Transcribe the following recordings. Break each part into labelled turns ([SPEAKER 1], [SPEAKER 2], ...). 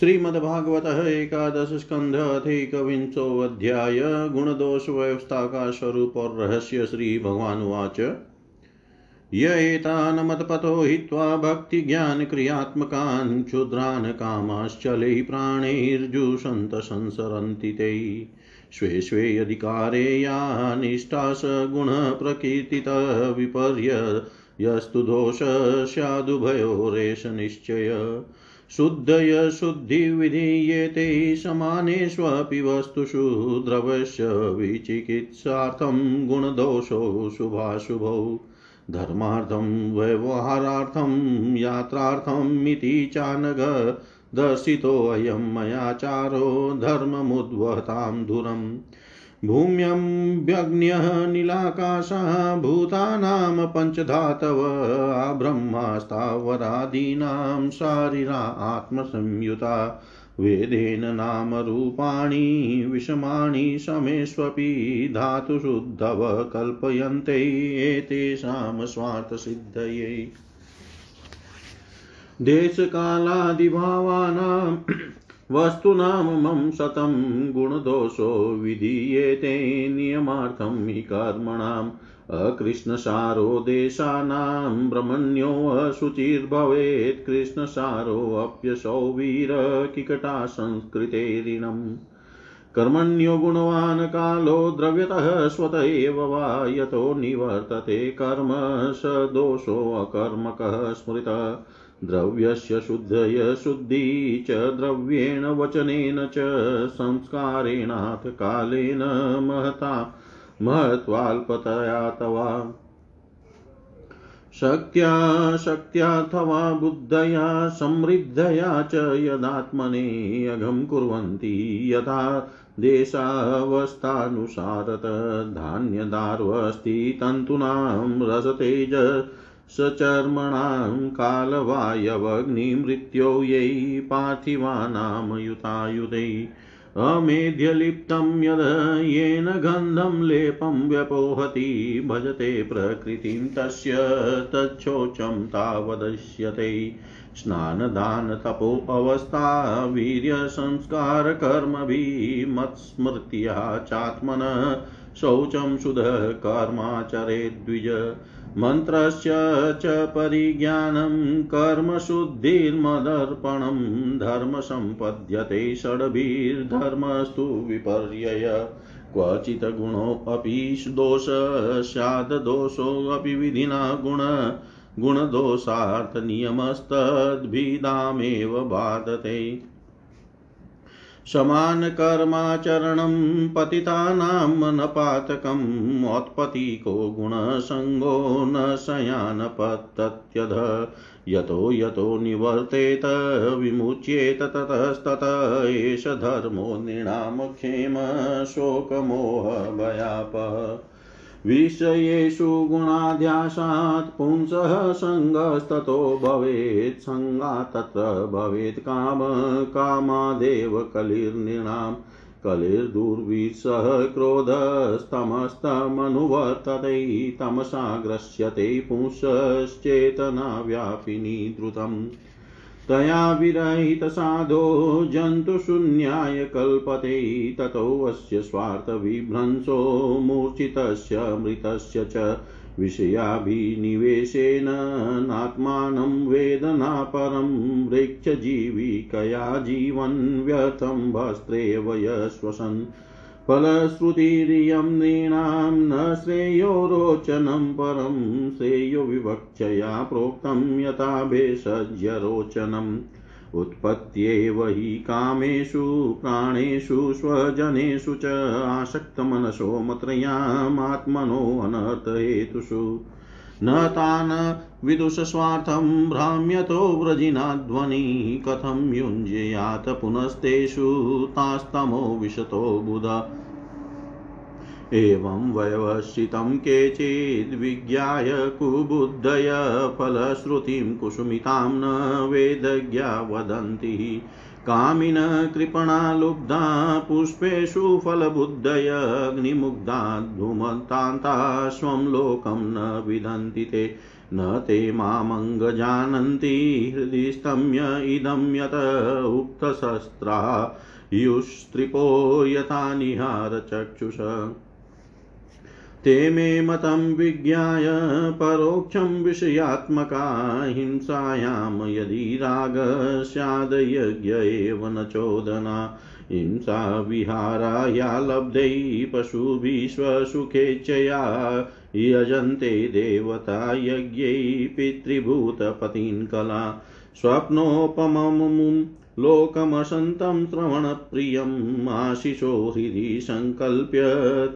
[SPEAKER 1] श्रीमद्भागवत एकादश स्कंध अधिकविंशोऽध्याय गुणदोष व्यवस्था का स्वरूप और रहस्य श्री भगवान उवाच य एतानमतपतो हित्वा भक्तिज्ञानक्रियात्मकान् क्षुद्रान् कामाश्चले प्राणैर्जुषन्त संसरन्ति ते। स्वे स्वे अधिकारे या निष्ठा स गुणप्रकीर्तितः विपर्य, यस्तु दोष स्यादुभयोरेष निश्चय। शुद्धय शुद्धिविधीयेते समानेष्वपि वस्तुषु द्रवस्य विचिकित्सार्थं गुणदोषौ शुभाशुभौ। धर्मार्थं, व्यवहारार्थं यात्रार्थमिति चानग दर्शितोऽयं मयाचारो धर्ममुद्वहतां धुरम्। भूम्यम्भ्यग्न्यः नीलाकाशः भूतानां पञ्चधातव ब्रह्मास्तावरादीनां शारीरा आत्मसंयुता। वेदेन नामरूपाणि विषमाणि समेष्वपि धातुशुद्धव कल्पयन्ते एतेषां स्वार्थसिद्धये। देशकालादिभावानां वस्तूनां मम शतं गुणदोषो विधीयेते नियमार्थं हि कर्मणाम्। अकृष्णसारो देशानां ब्रह्मण्योऽशुचिर्भवेत् कृष्णसारोऽप्यसौ वीरकिकटा संस्कृतेरिणम् कर्मण्यो गुणवान् कालो द्रव्यतः स्वत एव वा यतो निवर्तते। कर्म स दोषोऽकर्मकः स्मृतः। द्रव्यस्य शुद्धय शुद्धि च द्रव्येण वचनेन च संस्कारेणाथ कालेन महता महत्वाल्पतया तवा। शक्त्या शक्त्याथवा बुद्धया समृद्धया च यदात्मने अघं कुर्वन्ति यथा देशावस्थानुसारत धान्यदार्वस्ति तन्तूनां रसतेज सचर्मणां कालवायवग्निमृत्यो यै पार्थिवानां युतायुधै अमेध्यलिप्तं यद येन गन्धं लेपं व्यपोहति भजते प्रकृतिं तस्य तच्छोचं तावदश्यते। स्नानदानतपोऽवस्था वीर्यसंस्कारकर्मभिः मत्स्मृत्या चात्मन शौचं शुधः कर्माचरेद्विज। मन्त्रस्य च परिज्ञानं कर्मशुद्धिर्मदर्पणं धर्मसम्पद्यते षड्भिर्धर्मस्तु विपर्यय। क्वचित् गुणोऽपि दोष स्याद्दोषोऽपि विधिना गुण। गुणदोषार्थनियमस्तद्भिदामेव बाधते। समानकर्माचरणं पतितानां न पातकम् औत्पतिको गुणसङ्गो न शयानपतत्यध। यतो यतो निवर्तेत, विमुच्येत ततस्तत, एष धर्मो नृणामक्षेम शोकमोहभयापः विषयेषु गुणाध्यासात् पुंसः सङ्गस्ततो भवेत् सङ्गात् तत्र भवेत्। काम, कामादेव कलिर्नृणां कलिर्दुर्विसः क्रोधस्तमस्तमनुवर्तते, तमसा ग्रस्यते पुंसश्चेतना व्यापिनी द्रुतम्। तया विरहितसाधो जन्तुशून्याय कल्पते ततोऽस्य स्वार्थविभ्रंशो मूर्छितस्य मृतस्य च विषयाभिनिवेशेन नात्मानं वेदनापरं ऋक्षजीविकया जीवन् व्यर्थं वस्त्रेव यश्वसन् फलश्रुतिरियं नृणां न श्रेयो रोचनं परं श्रेयो विवक्षया प्रोक्तं यथा भेषज्यरोचनम्। उत्पत्त्येव हि कामेषु, प्राणेषु, स्वजनेषु च आसक्तमनसो मत्रयामात्मनोऽनर्थहेतुषु न तान् विदुषस्वार्थं भ्राम्यतो व्रजिनाध्वनि, कथं युञ्ज्यात् पुनस्तेषु तास्तमो विशतो बुध। एवं व्यवसितं केचिद्विज्ञाय कुबुद्धय फलश्रुतिं कुसुमितां न वेदज्ञा वदन्ति। कामिन कृपणा लुब्धा पुष्पेषु फलबुद्धय अग्निमुग्धा धूमतान्ता स्वं लोकं न विदन्ति ते, न ते मामङ्गजानन्ति। हृदि स्तम्य इदं यत उक्तशस्त्रा युस्त्रिपो यथा निहारचक्षुष ते मे मतं विज्ञाय परोक्षं विषयात्मका हिंसायां यदि राग स्यादयज्ञ एव न चोदना। हिंसा विहाराया लब्धै पशुभिश्वसुखेच्छया यजन्ते देवता यज्ञै पितृभूतपतीन् कला। स्वप्नोपममुं लोकमसन्तं श्रवणप्रियम् आशिषो हृदि सङ्कल्प्य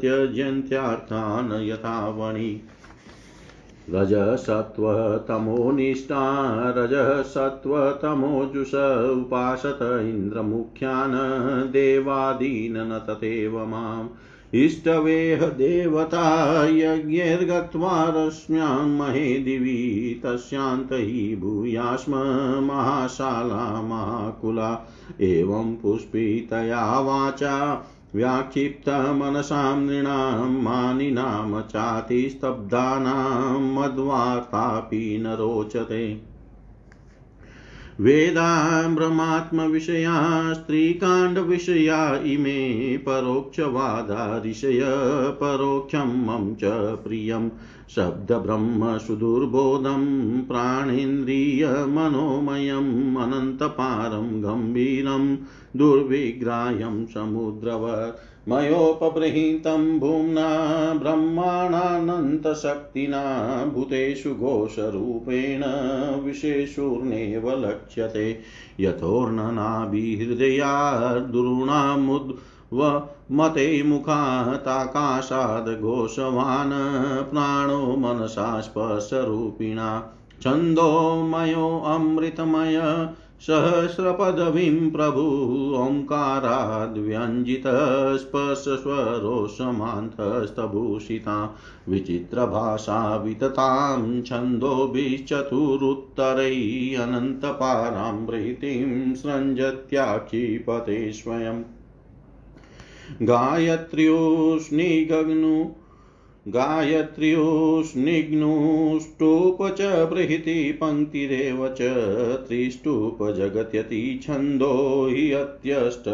[SPEAKER 1] त्यजन्त्यार्थान् यथा वणि रजसत्त्वतमोनिष्ठा, रजसत्त्वतमोजुष, उपासत इन्द्रमुख्यान् देवादीन न तथैव माम्। इष्टवेह देवता यज्ञैर्गत्वा रश्म्यां महे दिवि, तस्यान्त हि भूयास्म महाशाला महाकुला एवं पुष्पितया वाचा, व्याक्षिप्तमनसां नृणां मानिनां चातिस्तब्धानां मद्वार्तापि न रोचते। वेदां ब्रह्मात्मविषया स्त्रीकाण्डविषया इमे परोक्षवादा ऋषय परोक्षं मम च प्रियं शब्दब्रह्मसुदुर्बोधं प्राणेन्द्रियमनोमयम् अनन्तपारं गम्भीरं दुर्विग्राह्यं समुद्रवत् मयोपबृहीतं भूम्ना ब्रह्माणानन्तशक्तिना भूतेषु घोषरूपेण विशेषूर्णेव लक्ष्यते। यथोर्णनाभिहृदयार्दुरूणामुद् मते मुखाताकाशाद्घोषवान् प्राणो मनसा स्पर्शरूपिणा। छन्दोमयोऽमृतमय सहस्रपदवीं प्रभु ओङ्काराद्व्यञ्जितस्पर्शस्वरोषमान्तस्तभूषिता विचित्रभाषा विततां छन्दोभिश्चतुरुत्तरैः अनन्तपारां प्रीतिं सृञ्जत्याक्षिपते स्वयम् गायत्र्योष्णिगग्नु गायत्र्योष्निघ्नुष्टुप च बृहति पङ्क्तिरेव च त्रिष्टुपजगत्यति छन्दो हि अत्यष्ट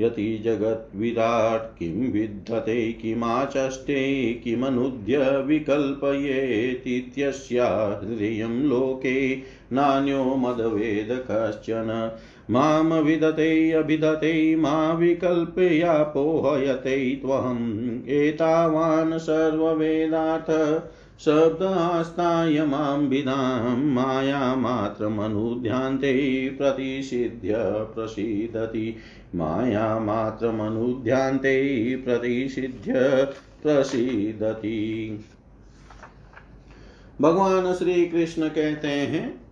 [SPEAKER 1] यति जगद्विराट् किं विद्धते किमाचष्टे किमनुद्य विकल्पयेतीत्यस्या हृदयं लोके नान्यो मदवेद कश्चन माँ विदते, अभिदते, मा विकल्पयापोहयते त्वहम्। एतावान् सर्ववेदार्थ शब्दास्ताय माँ विदां मायामात्रमनुध्यान्ते प्रतिषिध्य प्रसीदति। मायामात्रमनुध्यान्ते प्रतिषिध्य प्रसीदति। भगवान श्री कृष्ण कहते हैं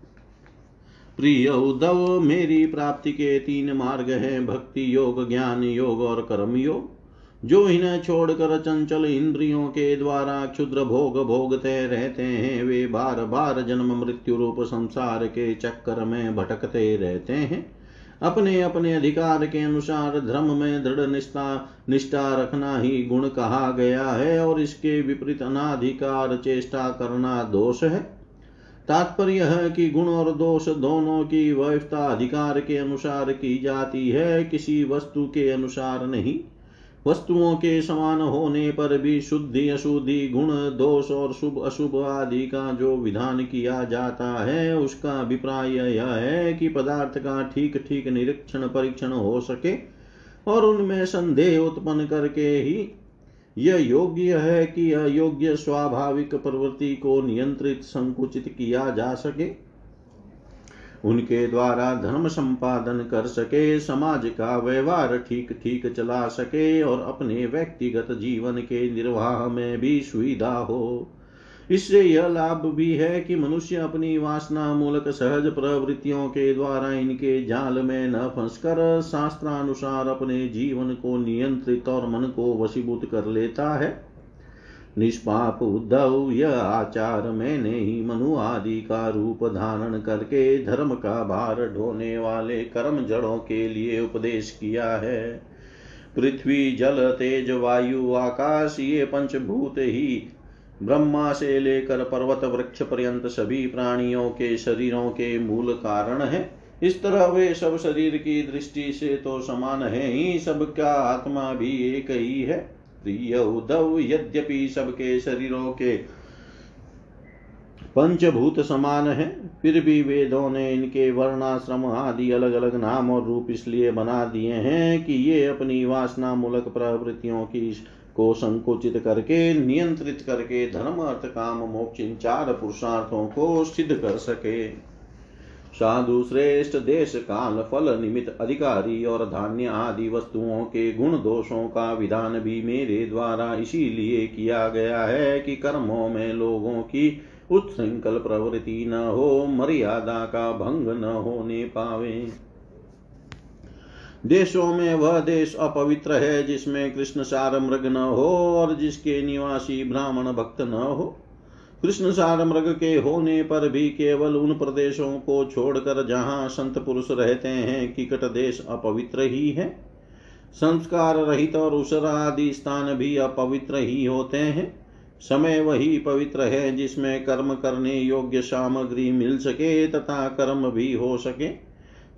[SPEAKER 1] प्रिय उद्धव, मेरी प्राप्ति के तीन मार्ग हैं, भक्ति योग, ज्ञान योग और कर्म योग। जो इन्हें छोड़कर चंचल इंद्रियों के द्वारा क्षुद्र भोग भोगते रहते हैं, वे बार बार जन्म मृत्यु रूप संसार के चक्कर में भटकते रहते हैं। अपने अपने अधिकार के अनुसार धर्म में दृढ़ निष्ठा निष्ठा रखना ही गुण कहा गया है, और इसके विपरीत अनाधिकार, चेष्टा करना दोष है। तात्पर्य है कि गुण और दोष दोनों की व्यवस्था अधिकार के अनुसार की जाती है, किसी वस्तु के अनुसार नहीं। वस्तुओं के समान होने पर भी शुद्धि, अशुद्धि, गुण, दोष और शुभ, अशुभ आदि का जो विधान किया जाता है, उसका अभिप्राय यह है कि पदार्थ का ठीक ठीक निरीक्षण परीक्षण हो सके और उनमें संदेह उत्पन्न करके ही यह योग्य है कि अयोग्य स्वाभाविक प्रवृत्ति को नियंत्रित संकुचित किया जा सके। उनके द्वारा धर्म संपादन कर सके, समाज का व्यवहार ठीक ठीक चला सके और अपने व्यक्तिगत जीवन के निर्वाह में भी सुविधा हो। इससे यह लाभ भी है कि मनुष्य अपनी वासना मूलक सहज प्रवृत्तियों के द्वारा इनके जाल में न फंसकर शास्त्रानुसार अपने जीवन को नियंत्रित और मन को वशीभूत कर लेता है। निष्पाप उद्धव, यह आचार मैंने ही मनु आदि का रूप धारण करके धर्म का भार ढोने वाले कर्म जड़ों के लिए उपदेश किया है। पृथ्वी, जल, तेज, वायु, आकाश, ये पंचभूत ही ब्रह्मा से लेकर पर्वत वृक्ष पर्यंत सभी प्राणियों के शरीरों के मूल कारण है। इस तरह वे सब शरीर की दृष्टि से तो समान है ही सबका आत्मा भी एक ही है। प्रिय उद्धव, यद्यपि सबके शरीरों के पंचभूत समान है, फिर भी वेदों ने इनके वर्णाश्रम आदि अलग अलग नाम और रूप इसलिए बना दिए हैं कि ये अपनी वासना मूलक प्रवृत्तियों की को संकुचित करके, नियंत्रित करके धर्म अर्थ काम मोक्ष इन चार पुरुषार्थों को सिद्ध कर सके। साधु श्रेष्ठ देश काल फल निमित्त अधिकारी और धान्य आदि वस्तुओं के गुण दोषों का विधान भी मेरे द्वारा इसीलिए किया गया है कि कर्मों में लोगों की उत्सृंखल प्रवृत्ति न हो, मर्यादा का भंग न होने पावे। देशों में वह देश अपवित्र है जिसमें कृष्ण सार मृग न हो और जिसके निवासी ब्राह्मण भक्त न हो। कृष्ण सार मृग के होने पर भी केवल उन प्रदेशों को छोड़कर जहाँ संत पुरुष रहते हैं, किकट देश अपवित्र ही है। संस्कार रहित और उसरा आदि स्थान भी अपवित्र ही होते हैं। समय वही पवित्र है जिसमें कर्म करने योग्य सामग्री मिल सके तथा कर्म भी हो सके।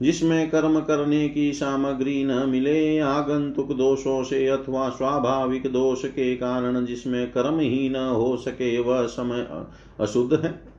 [SPEAKER 1] जिसमें कर्म करने की सामग्री न मिले, आगंतुक दोषों से अथवा स्वाभाविक दोष के कारण जिसमें कर्म ही न हो सके, वह समय अशुद्ध है।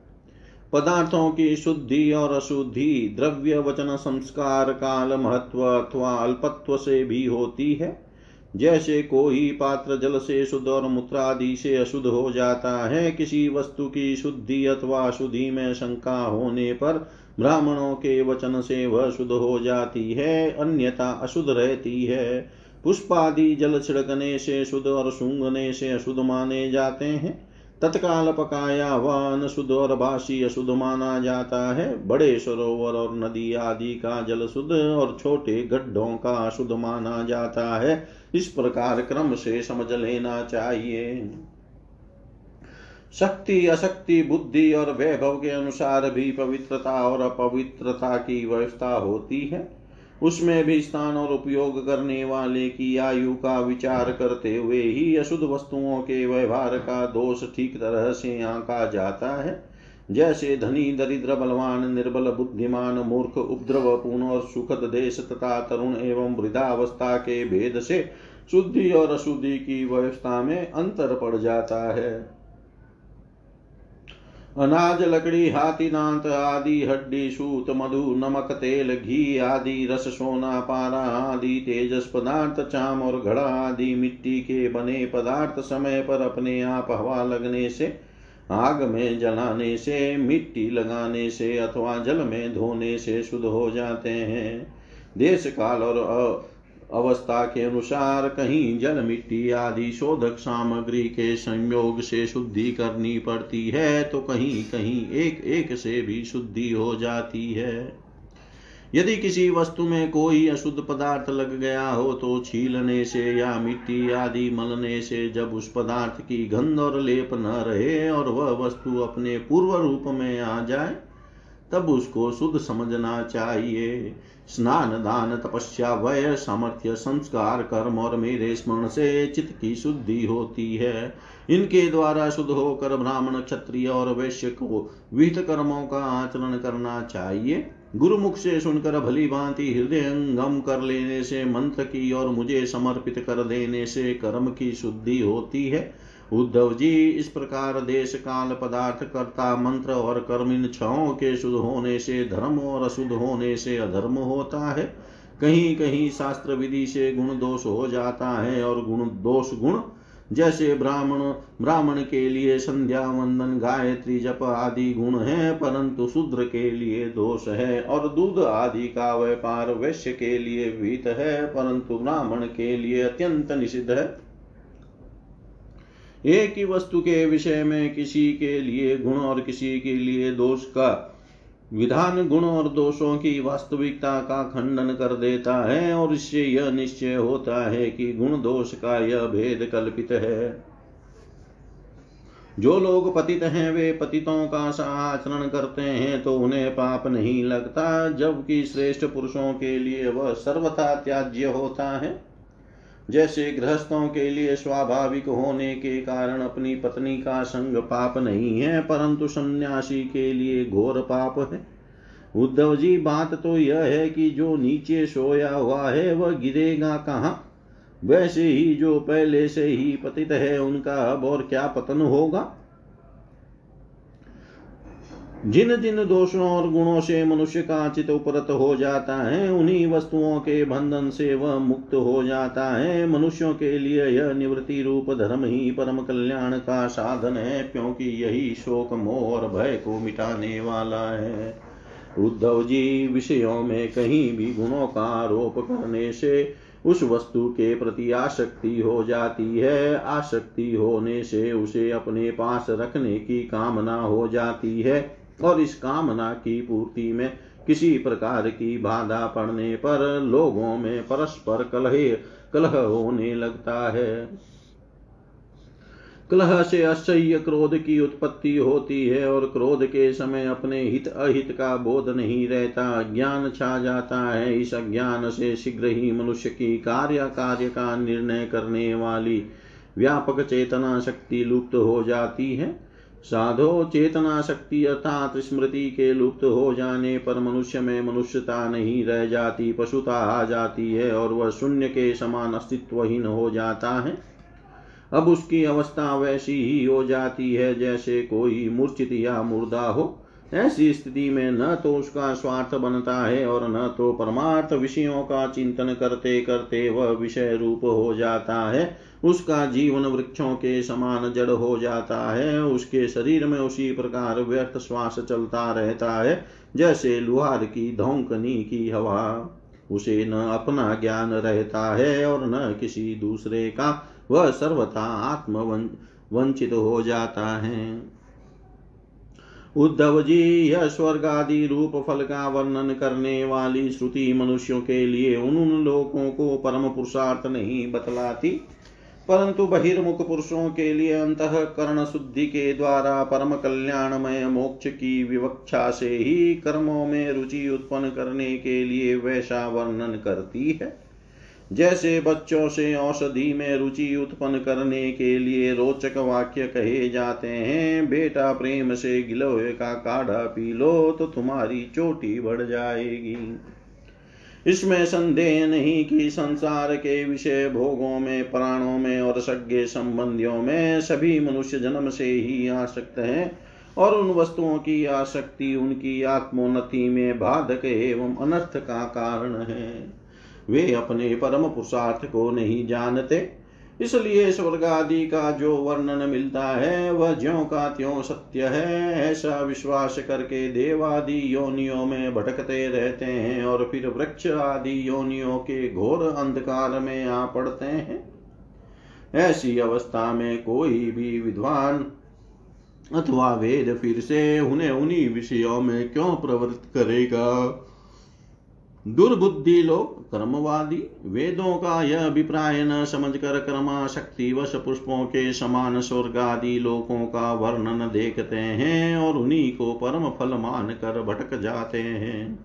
[SPEAKER 1] पदार्थों की शुद्धि और अशुद्धि द्रव्य वचन संस्कार काल महत्व अथवा अल्पत्व से भी होती है। जैसे कोई पात्र जल से शुद्ध और मूत्रादि से अशुद्ध हो जाता है, किसी वस्तु की शुद्धि अथवा अशुद्धि में शंका होने पर ब्राह्मणों के वचन से वह शुद्ध हो जाती है, अन्यथा अशुद्ध रहती है। पुष्पादि जल छिड़कने से शुद्ध और सूंघने से अशुद्ध माने जाते हैं। तत्काल पकाया वन शुद्ध और बासी अशुद्ध माना जाता है। बड़े सरोवर और नदी आदि का जल शुद्ध और छोटे गड्ढों का अशुद्ध माना जाता है। इस प्रकार क्रम से समझ लेना चाहिए। शक्ति, अशक्ति, बुद्धि और वैभव के अनुसार भी पवित्रता और अपवित्रता की व्यवस्था होती है। उसमें भी स्थान और उपयोग करने वाले की आयु का विचार करते हुए ही अशुद्ध वस्तुओं के व्यवहार का दोष ठीक तरह से आंका जाता है। जैसे धनी, दरिद्र, बलवान, निर्बल, बुद्धिमान, मूर्ख, उपद्रव, पूर्ण और सुखद देश तथा तरुण एवं वृद्धावस्था के भेद से शुद्धि और अशुद्धि की व्यवस्था में अंतर पड़ जाता है। अनाज, लकड़ी, हाथी दांत आदि, हड्डी, सूत, मधु, नमक, तेल, घी आदि, रस, सोना पारा आदि, तेजस पदार्थ, चाम और घड़ा आदि, मिट्टी के बने पदार्थ समय पर अपने आप हवा लगने से, आग में जलाने से, मिट्टी लगाने से अथवा जल में धोने से शुद्ध हो जाते हैं। देश काल और अवस्था के अनुसार कहीं जल मिट्टी आदि शोधक सामग्री के संयोग से शुद्धि करनी पड़ती है तो कहीं कहीं एक एक से भी शुद्धि हो जाती है। यदि किसी वस्तु में कोई अशुद्ध पदार्थ लग गया हो तो छीलने से या मिट्टी आदि मलने से जब उस पदार्थ की गंध और लेप न रहे और वह वस्तु अपने पूर्व रूप में आ जाए, तब उसको शुद्ध समझना चाहिए। स्नान दान तपस्या वय सामर्थ्य, संस्कार, कर्म और मेरे स्मरण से चित्त की शुद्धि होती है। इनके द्वारा शुद्ध होकर ब्राह्मण, क्षत्रिय और वैश्य को विहित कर्मों का आचरण करना चाहिए। गुरुमुख से सुनकर भली भांति हृदयंगम कर लेने से, मंत्र की और मुझे समर्पित कर देने से कर्म की शुद्धि होती है। उद्धव जी, इस प्रकार देश काल पदार्थ कर्ता मंत्र और कर्म इन छओं के शुद्ध होने से धर्म और अशुद्ध होने से अधर्म होता है। कहीं कहीं शास्त्र विधि से गुण दोष हो जाता है और गुण दोष गुण, जैसे ब्राह्मण ब्राह्मण के लिए संध्या, वंदन, गायत्री, जप आदि गुण है, परंतु शूद्र के लिए दोष है और दूध आदि का व्यापार वैश्य के लिए विहित है, परंतु ब्राह्मण के लिए अत्यंत निषिद्ध है। एक ही वस्तु के विषय में किसी के लिए गुण और किसी के लिए दोष का विधान गुण और दोषों की वास्तविकता का खंडन कर देता है, और इससे यह निश्चय होता है कि गुण दोष का यह भेद कल्पित है। जो लोग पतित हैं, वे पतितों का आचरण करते हैं तो उन्हें पाप नहीं लगता, जबकि श्रेष्ठ पुरुषों के लिए वह सर्वथा त्याज्य होता है। जैसे गृहस्थों के लिए स्वाभाविक होने के कारण अपनी पत्नी का संग पाप नहीं है, परंतु सन्यासी के लिए घोर पाप है। उद्धव जी, बात तो यह है कि जो नीचे सोया हुआ है, वह गिरेगा कहाँ? वैसे ही जो पहले से ही पतित है, उनका अब और क्या पतन होगा? जिन जिन दोषों और गुणों से मनुष्य का चित उपरत हो जाता है, उन्हीं वस्तुओं के बंधन से वह मुक्त हो जाता है। मनुष्यों के लिए यह निवृत्ति रूप धर्म ही परम कल्याण का साधन है, क्योंकि यही शोक, मोह और भय को मिटाने वाला है। उद्धव जी, विषयों में कहीं भी गुणों का आरोप करने से उस वस्तु के प्रति आसक्ति हो जाती है। आसक्ति होने से उसे अपने पास रखने की कामना हो जाती है। और इस कामना की पूर्ति में किसी प्रकार की बाधा पड़ने पर लोगों में परस्पर कलह कलह होने लगता है। कलह से असह्य क्रोध की उत्पत्ति होती है और क्रोध के समय अपने हित अहित का बोध नहीं रहता। ज्ञान छा जाता है। इस अज्ञान से शीघ्र ही मनुष्य की कार्य कार्य का निर्णय करने वाली व्यापक चेतना शक्ति लुप्त हो जाती है। साधो चेतना शक्ति अर्थात स्मृति के लुप्त हो जाने पर मनुष्य में मनुष्यता नहीं रह जाती, पशुता आ जाती है और वह शून्य के समान अस्तित्वहीन हो जाता है। अब उसकी अवस्था वैसी ही हो जाती है जैसे कोई मूर्छित या मुर्दा हो। ऐसी स्थिति में न तो उसका स्वार्थ बनता है और न तो परमार्थ विषयों का चिंतन करते करते वह विषय रूप हो जाता है। उसका जीवन वृक्षों के समान जड़ हो जाता है। उसके शरीर में उसी प्रकार व्यर्थ श्वास चलता रहता है, जैसे लुहार की धोंकनी की हवा। उसे न अपना ज्ञान रहता है और न किसी दूसरे का। वह सर्वथा आत्म वंचित हो जाता है। उद्धव जी, यह स्वर्ग आदि रूप फल का वर्णन करने वाली श्रुति मनुष्यों के लिए उन लोगों को परम पुरुषार्थ नहीं बतलाती। परंतु बहिर्मुख पुरुषों के लिए अंतकरण शुद्धि के द्वारा परम कल्याणमय मोक्ष की विवक्षा से ही कर्मों में रुचि उत्पन्न करने के लिए वैसा वर्णन करती है। जैसे बच्चों से औषधि में रुचि उत्पन्न करने के लिए रोचक वाक्य कहे जाते हैं, बेटा प्रेम से गिलोय का काढ़ा पी लो तो तुम्हारी चोटी बढ़ जाएगी। इसमें संदेह नहीं कि संसार के विषय भोगों में, प्राणों में और सज्ञ संबंधियों में सभी मनुष्य जन्म से ही आसक्त हैं और उन वस्तुओं की आसक्ति उनकी आत्मोन्नति में बाधक एवं अनर्थ का कारण है। वे अपने परम पुरुषार्थ को नहीं जानते इसलिए स्वर्ग आदि का जो वर्णन मिलता है, वह ज्यो का त्यों सत्य है, ऐसा विश्वास करके देवादि योनियों में भटकते रहते हैं और फिर वृक्ष आदि योनियों के घोर अंधकार में आ पड़ते हैं। ऐसी अवस्था में कोई भी विद्वान अथवा वेद फिर से उन्हें उन्हीं विषयों में क्यों प्रवृत्त करेगा? दुर्बुद्धि लोग कर्मवादी, वेदों का यह अभिप्राय न समझकर कर्माशक्ति वश पुष्पों के समान स्वर्ग आदि लोकों का वर्णन देखते हैं और उन्हीं को परम फल मान कर भटक जाते हैं।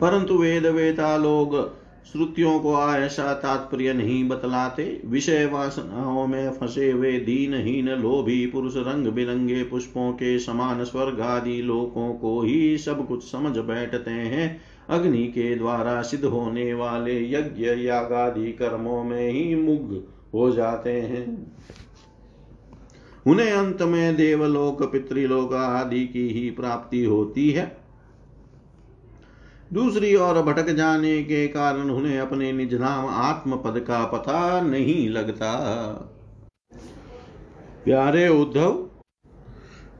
[SPEAKER 1] परंतु वेद वेता लोग श्रुतियों को ऐसा तात्पर्य नहीं बतलाते। विषय वासनाओं में फंसे हुए दीनहीन लोभी पुरुष रंग बिरंगे पुष्पों के समान स्वर्ग आदि लोकों को ही सब कुछ समझ बैठते हैं। अग्नि के द्वारा सिद्ध होने वाले यज्ञ यागादि कर्मों में ही मुग्ध हो जाते हैं। उन्हें अंत में देवलोक, पितृलोक आदि की ही प्राप्ति होती है। दूसरी ओर भटक जाने के कारण उन्हें अपने निज नाम आत्म पद का पता नहीं लगता। प्यारे उद्धव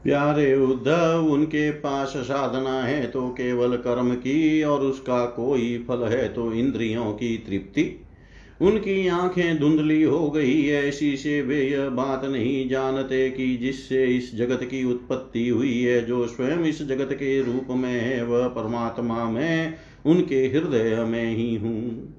[SPEAKER 1] प्यारे उद्धव, उनके पास साधना है तो केवल कर्म की और उसका कोई फल है तो इंद्रियों की तृप्ति। उनकी आँखें धुंधली हो गई ऐसी से वे यह बात नहीं जानते कि जिससे इस जगत की उत्पत्ति हुई है, जो स्वयं इस जगत के रूप में है, वह परमात्मा में उनके हृदय में ही हूँ।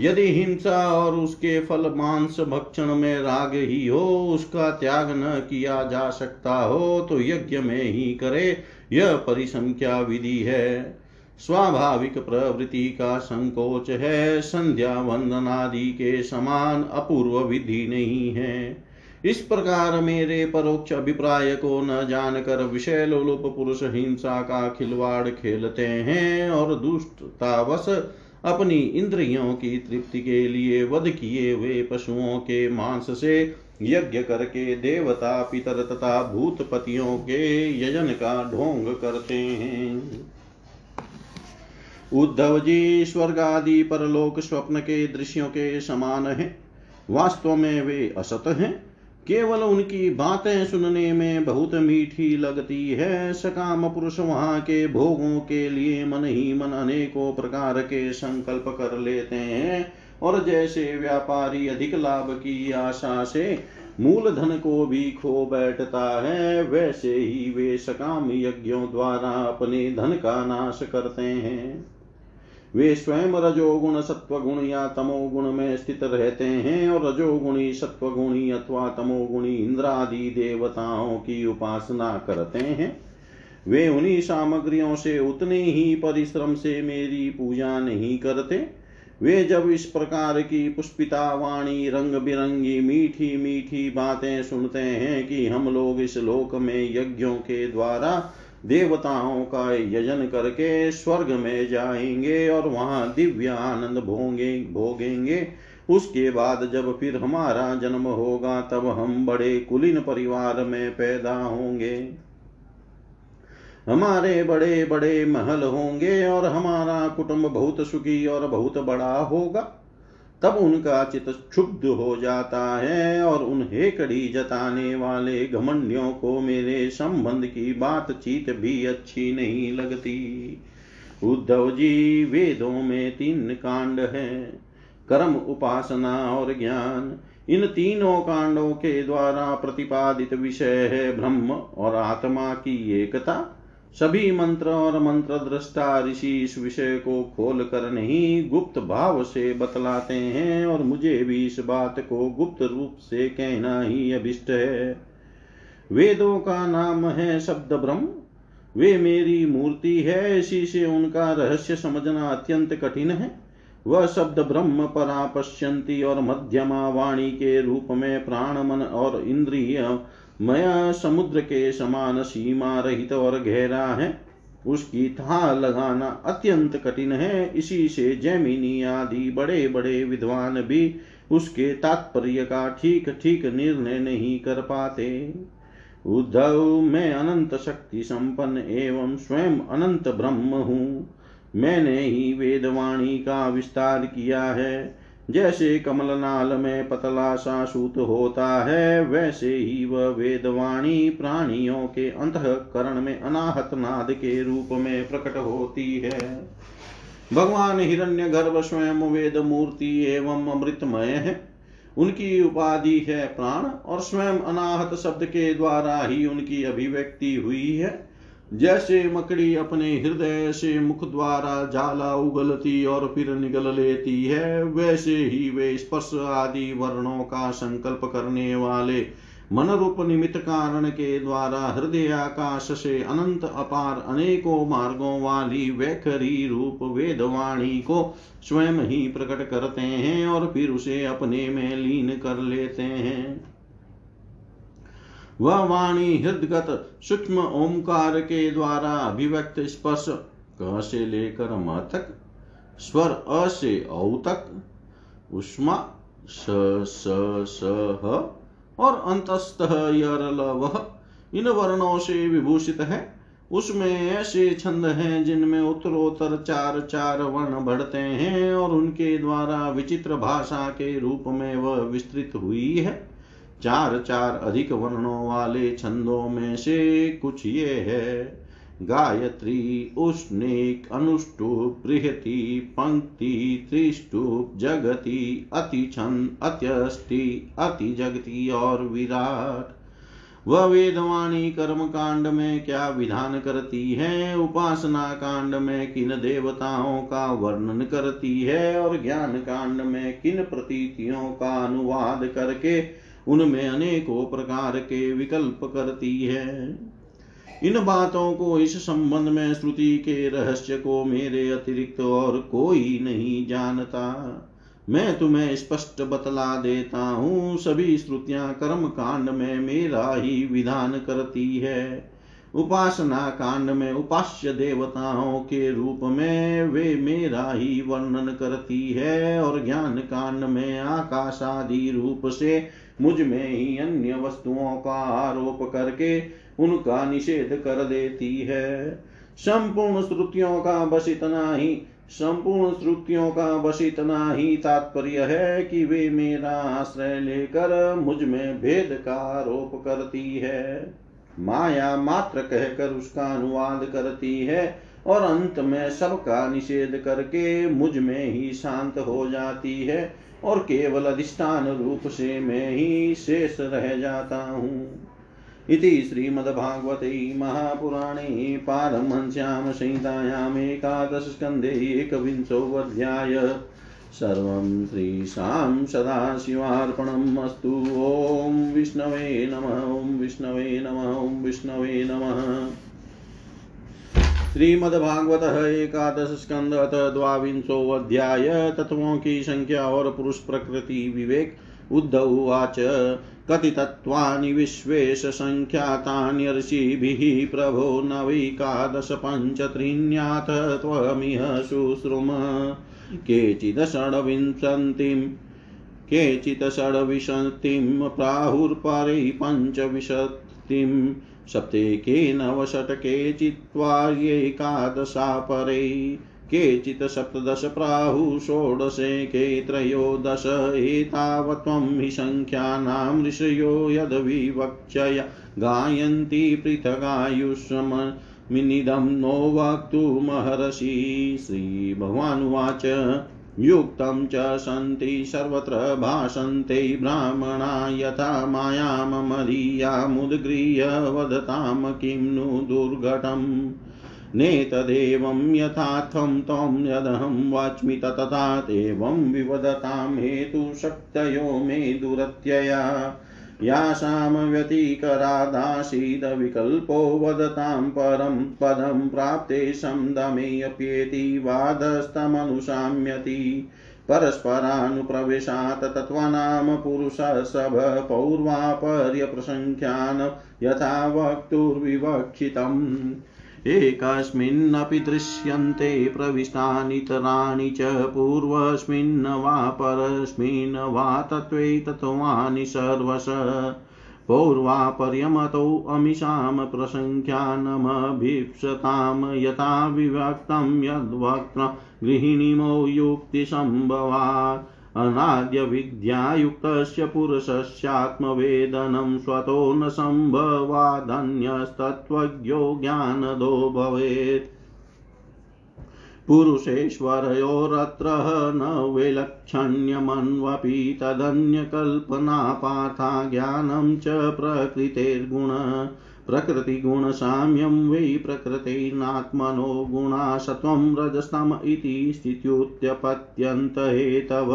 [SPEAKER 1] यदि हिंसा और उसके फल मांस भक्षण में राग ही हो, उसका त्याग न किया जा सकता हो तो यज्ञ में ही करे। यह परिसंख्या विधि है। स्वाभाविक प्रवृत्ति का संकोच है संध्या वंदनादि के समान अपूर्व विधि नहीं है इस प्रकार मेरे परोक्ष अभिप्राय को न जानकर विषय लोलुप पुरुष हिंसा का खिलवाड़ खेलते हैं और दुष्टतावश अपनी इंद्रियों की तृप्ति के लिए वध किए हुए पशुओं के मांस से यज्ञ करके देवता, पितर तथा भूतपतियों के यजन का ढोंग करते हैं। उद्धव जी स्वर्ग आदि परलोक स्वप्न के दृश्यों के समान है। वास्तव में वे असत हैं। केवल उनकी बातें सुनने में बहुत मीठी लगती है। सकाम पुरुष वहाँ के भोगों के लिए मन ही मन अनेकों प्रकार के संकल्प कर लेते हैं। और जैसे व्यापारी अधिक लाभ की आशा से मूल धन को भी खो बैठता है, वैसे ही वे सकाम यज्ञों द्वारा अपने धन का नाश करते हैं। वे स्वयं रजोगुण सत्वगुण या तमोगुण में स्थित रहते हैं और रजोगुणी सत्वगुणी अथवा तमोगुणी इंद्रादि देवताओं की उपासना करते हैं। वे उन्हीं सामग्रियों से उतने ही परिश्रम से मेरी पूजा नहीं करते। वे जब इस प्रकार की पुष्पिता वाणी रंग बिरंगी मीठी मीठी बातें सुनते हैं कि हम लोग इस लोक में यज्ञों के द्वारा देवताओं का यजन करके स्वर्ग में जाएँगे और वहाँ दिव्य आनंद भोगे, भोगेंगे। उसके बाद जब फिर हमारा जन्म होगा, तब हम बड़े कुलीन परिवार में पैदा होंगे। हमारे बड़े बड़े महल होंगे और हमारा कुटुंब बहुत सुखी और बहुत बड़ा होगा। तब उनका चित क्षुब्ध हो जाता है और उन्हें कड़ी जताने वाले घमंडियों को मेरे संबंध की बातचीत भी अच्छी नहीं लगती। उद्धव जी, वेदों में तीन कांड है, कर्म, उपासना और ज्ञान। इन तीनों कांडों के द्वारा प्रतिपादित विषय है ब्रह्म और आत्मा की एकता। सभी मंत्र और मंत्र दृष्टा ऋषि इस विषय को खोल कर नहीं गुप्त भाव से बतलाते हैं और मुझे भी इस बात को गुप्त रूप से कहना ही अभिष्ट है। वेदों का नाम है शब्द ब्रह्म। वे मेरी मूर्ति है, इसी से उनका रहस्य समझना अत्यंत कठिन है। वह शब्द ब्रह्म परा पश्यंती और मध्यमा वाणी के रूप में प्राण, मन और इंद्रिय मया समुद्र के समान सीमा रहित और गहरा है। उसकी था लगाना अत्यंत कठिन है। इसी से जैमिनी आदि बड़े बड़े विद्वान भी उसके तात्पर्य का ठीक ठीक निर्णय नहीं कर पाते। उद्धव, मैं अनंत शक्ति संपन्न एवं स्वयं अनंत ब्रह्म हूँ। मैंने ही वेदवाणी का विस्तार किया है। जैसे कमलनाल में पतला सा सूत होता है, वैसे ही वह वेदवाणी प्राणियों के अंतकरण में अनाहत नाद के रूप में प्रकट होती है। भगवान हिरण्य गर्भ स्वयं वेद मूर्ति एवं अमृतमय है। उनकी उपाधि है प्राण और स्वयं अनाहत शब्द के द्वारा ही उनकी अभिव्यक्ति हुई है। जैसे मकड़ी अपने हृदय से मुख द्वारा जाला उगलती और फिर निगल लेती है, वैसे ही वे स्पर्श आदि वर्णों का संकल्प करने वाले मन रूप निमित्त कारण के द्वारा हृदय आकाश से अनंत अपार अनेकों मार्गों वाली वैखरी रूप वेदवाणी को स्वयं ही प्रकट करते हैं और फिर उसे अपने में लीन कर लेते हैं। वह वाणी हृदगत सूक्ष्म ओंकार के द्वारा अभिव्यक्त स्पर्श क से लेकर म तक स्वर अ से औ तक उष्मा स स स ह और अंतस्थ वह इन वर्णों से विभूषित है। उसमें ऐसे छंद हैं जिनमें उत्तरोत्तर चार चार वर्ण बढ़ते हैं और उनके द्वारा विचित्र भाषा के रूप में वह विस्तृत हुई है। चार चार अधिक वर्णों वाले छंदों में से कुछ ये है। गायत्री, उष्णिक, अनुष्टुप, बृहति, पंक्ति, त्रिष्टुप, जगति अति छंद अत्यष्टि अति जगति और विराट। वह वेदवाणी कर्म कांड में क्या विधान करती है? उपासना कांड में किन देवताओं का वर्णन करती है? और ज्ञान कांड में किन प्रतीतियों का अनुवाद करके उनमें अनेकों प्रकार के विकल्प करती है। इन बातों को इस संबंध में श्रुति के रहस्य को मेरे अतिरिक्त और कोई नहीं जानता। मैं तुम्हें स्पष्ट बतला देता हूँ, सभी श्रुतियाँ कर्म कांड में मेरा ही विधान करती है। उपासना कांड में उपास्य देवताओं के रूप में वे मेरा ही वर्णन करती है और ज्ञान कांड में आकाश आदि रूप से मुझमें ही अन्य वस्तुओं का आरोप करके उनका निषेध कर देती है। संपूर्ण श्रुतियों का बस इतना ही, संपूर्ण श्रुतियों का बस इतना ही तात्पर्य है कि वे मेरा आश्रय लेकर मुझमें भेद का आरोप करती है। माया मात्र कहकर उसका अनुवाद करती है और अंत में सबका निषेध करके मुझमें ही शांत हो जाती है। और केवल अधिष्ठान रूप से मैं ही शेष रह जाता हूँ। इति श्रीमद्भागवते महापुराणे पारमहंस्यां संहितायामेकादशस्कन्धे एकविंशोऽध्याय। सर्वं श्रीशां सदाशिवार्पणम् अस्तु। ॐ विष्णवे नमः, ॐ विष्णवे नमः, ॐ विष्णवे नमः। श्रीमद्भागवत एकादश स्कंद अथ द्वांशो अध्याय तत्वों की संख्या और पुरुष प्रकृति विवेक उद्धव उवाच। कथितत्वानि विश्वेश सङ्ख्यातानि ऋषिभिः प्रभो नवैकादश पञ्चत्रीण्याथ त्वमिह शुश्रुम। केचित् षड्विंशतिं केचित् षड्विंशतिं प्राहुर्परै पञ्चविंशतिं सप्तेके नवषट्के चित्त्वार्येकादशा परे। केचित् सप्तदश प्राहु, षोडशे के त्रयोदश एतावत्त्वं हि सङ्ख्यानां ऋषयो यद्विवक्षय। गायन्ति पृथगायुष्ममिनिदं नो वक्तुमहर्षि श्रीभगवानुवाच। युक्तं च सन्ति सर्वत्र भाषन्ते ब्राह्मणा यथा मायाममदीयामुद्गृह्य वदतां किं नु दुर्घटम् नेतदेवं यथार्थं त्वं यदहं वाच्मि तथा विवदता हेतुशक्तयो मे दुरत्यया। यासां व्यतिकरादासीदविकल्पो वदतां परं पदं प्राप्ते शमदमेऽप्येति वादस्तमनुशाम्यति परस्परानुप्रवेशात् तत्त्वानां पुरुषसभ पौर्वापर्यप्रसङ्ख्यान् यथा वक्तुर्विवक्षितम् एकस्मिन्नपि दृश्यन्ते प्रविष्टानितराणि च पूर्वस्मिन् वा परस्मिन् वा तत्त्वे तत्त्वानि सर्वश। पौर्वापर्यमतौ अमिषां प्रसङ्ख्यानमभीप्सतां यथा विभक्तं यद्वक्त्र गृहिणीमो युक्तिसम्भवात्। अनाद्यविद्यायुक्तस्य पुरुषस्यात्मवेदनं स्वतो न सम्भवादन्यस्तत्त्वज्ञो ज्ञानदो भवेत्। पुरुषेश्वरयोरत्र न वैलक्षण्यमन्वपि तदन्यकल्पनापाथा ज्ञानं च प्रकृतेर्गुण। प्रकृतिगुणसाम्यं वै प्रकृतेनात्मनो गुणा सत्वं रजस्तम इति स्थित्युत्पत्यन्तहेतव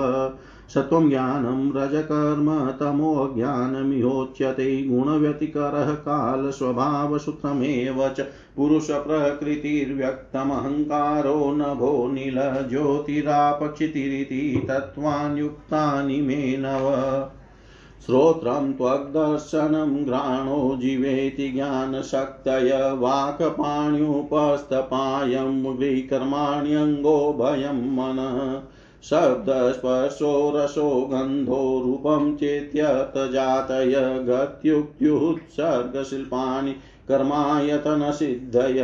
[SPEAKER 1] सत्वं ज्ञानं रजकर्म तमोज्ञानमिहोच्यते गुणव्यतिकरः कालस्वभावसूत्रमेव च पुरुषप्रकृतिर्व्यक्तमहङ्कारो नभो नीलज्योतिरापक्षितिरिति तत्त्वान्युक्तानि मे नव। श्रोत्रं त्वग्दर्शनं घ्राणो जीवेति ज्ञानशक्तय वाक्पाण्युपस्तपायं विकर्माण्यङ्गो भयं मनः। शब्दस्पर्शो, रसो, गन्धो, रूपं चेत्यर्थजातय गत्युक्त्युत्सर्गशिल्पानि कर्मायतनसिद्धय।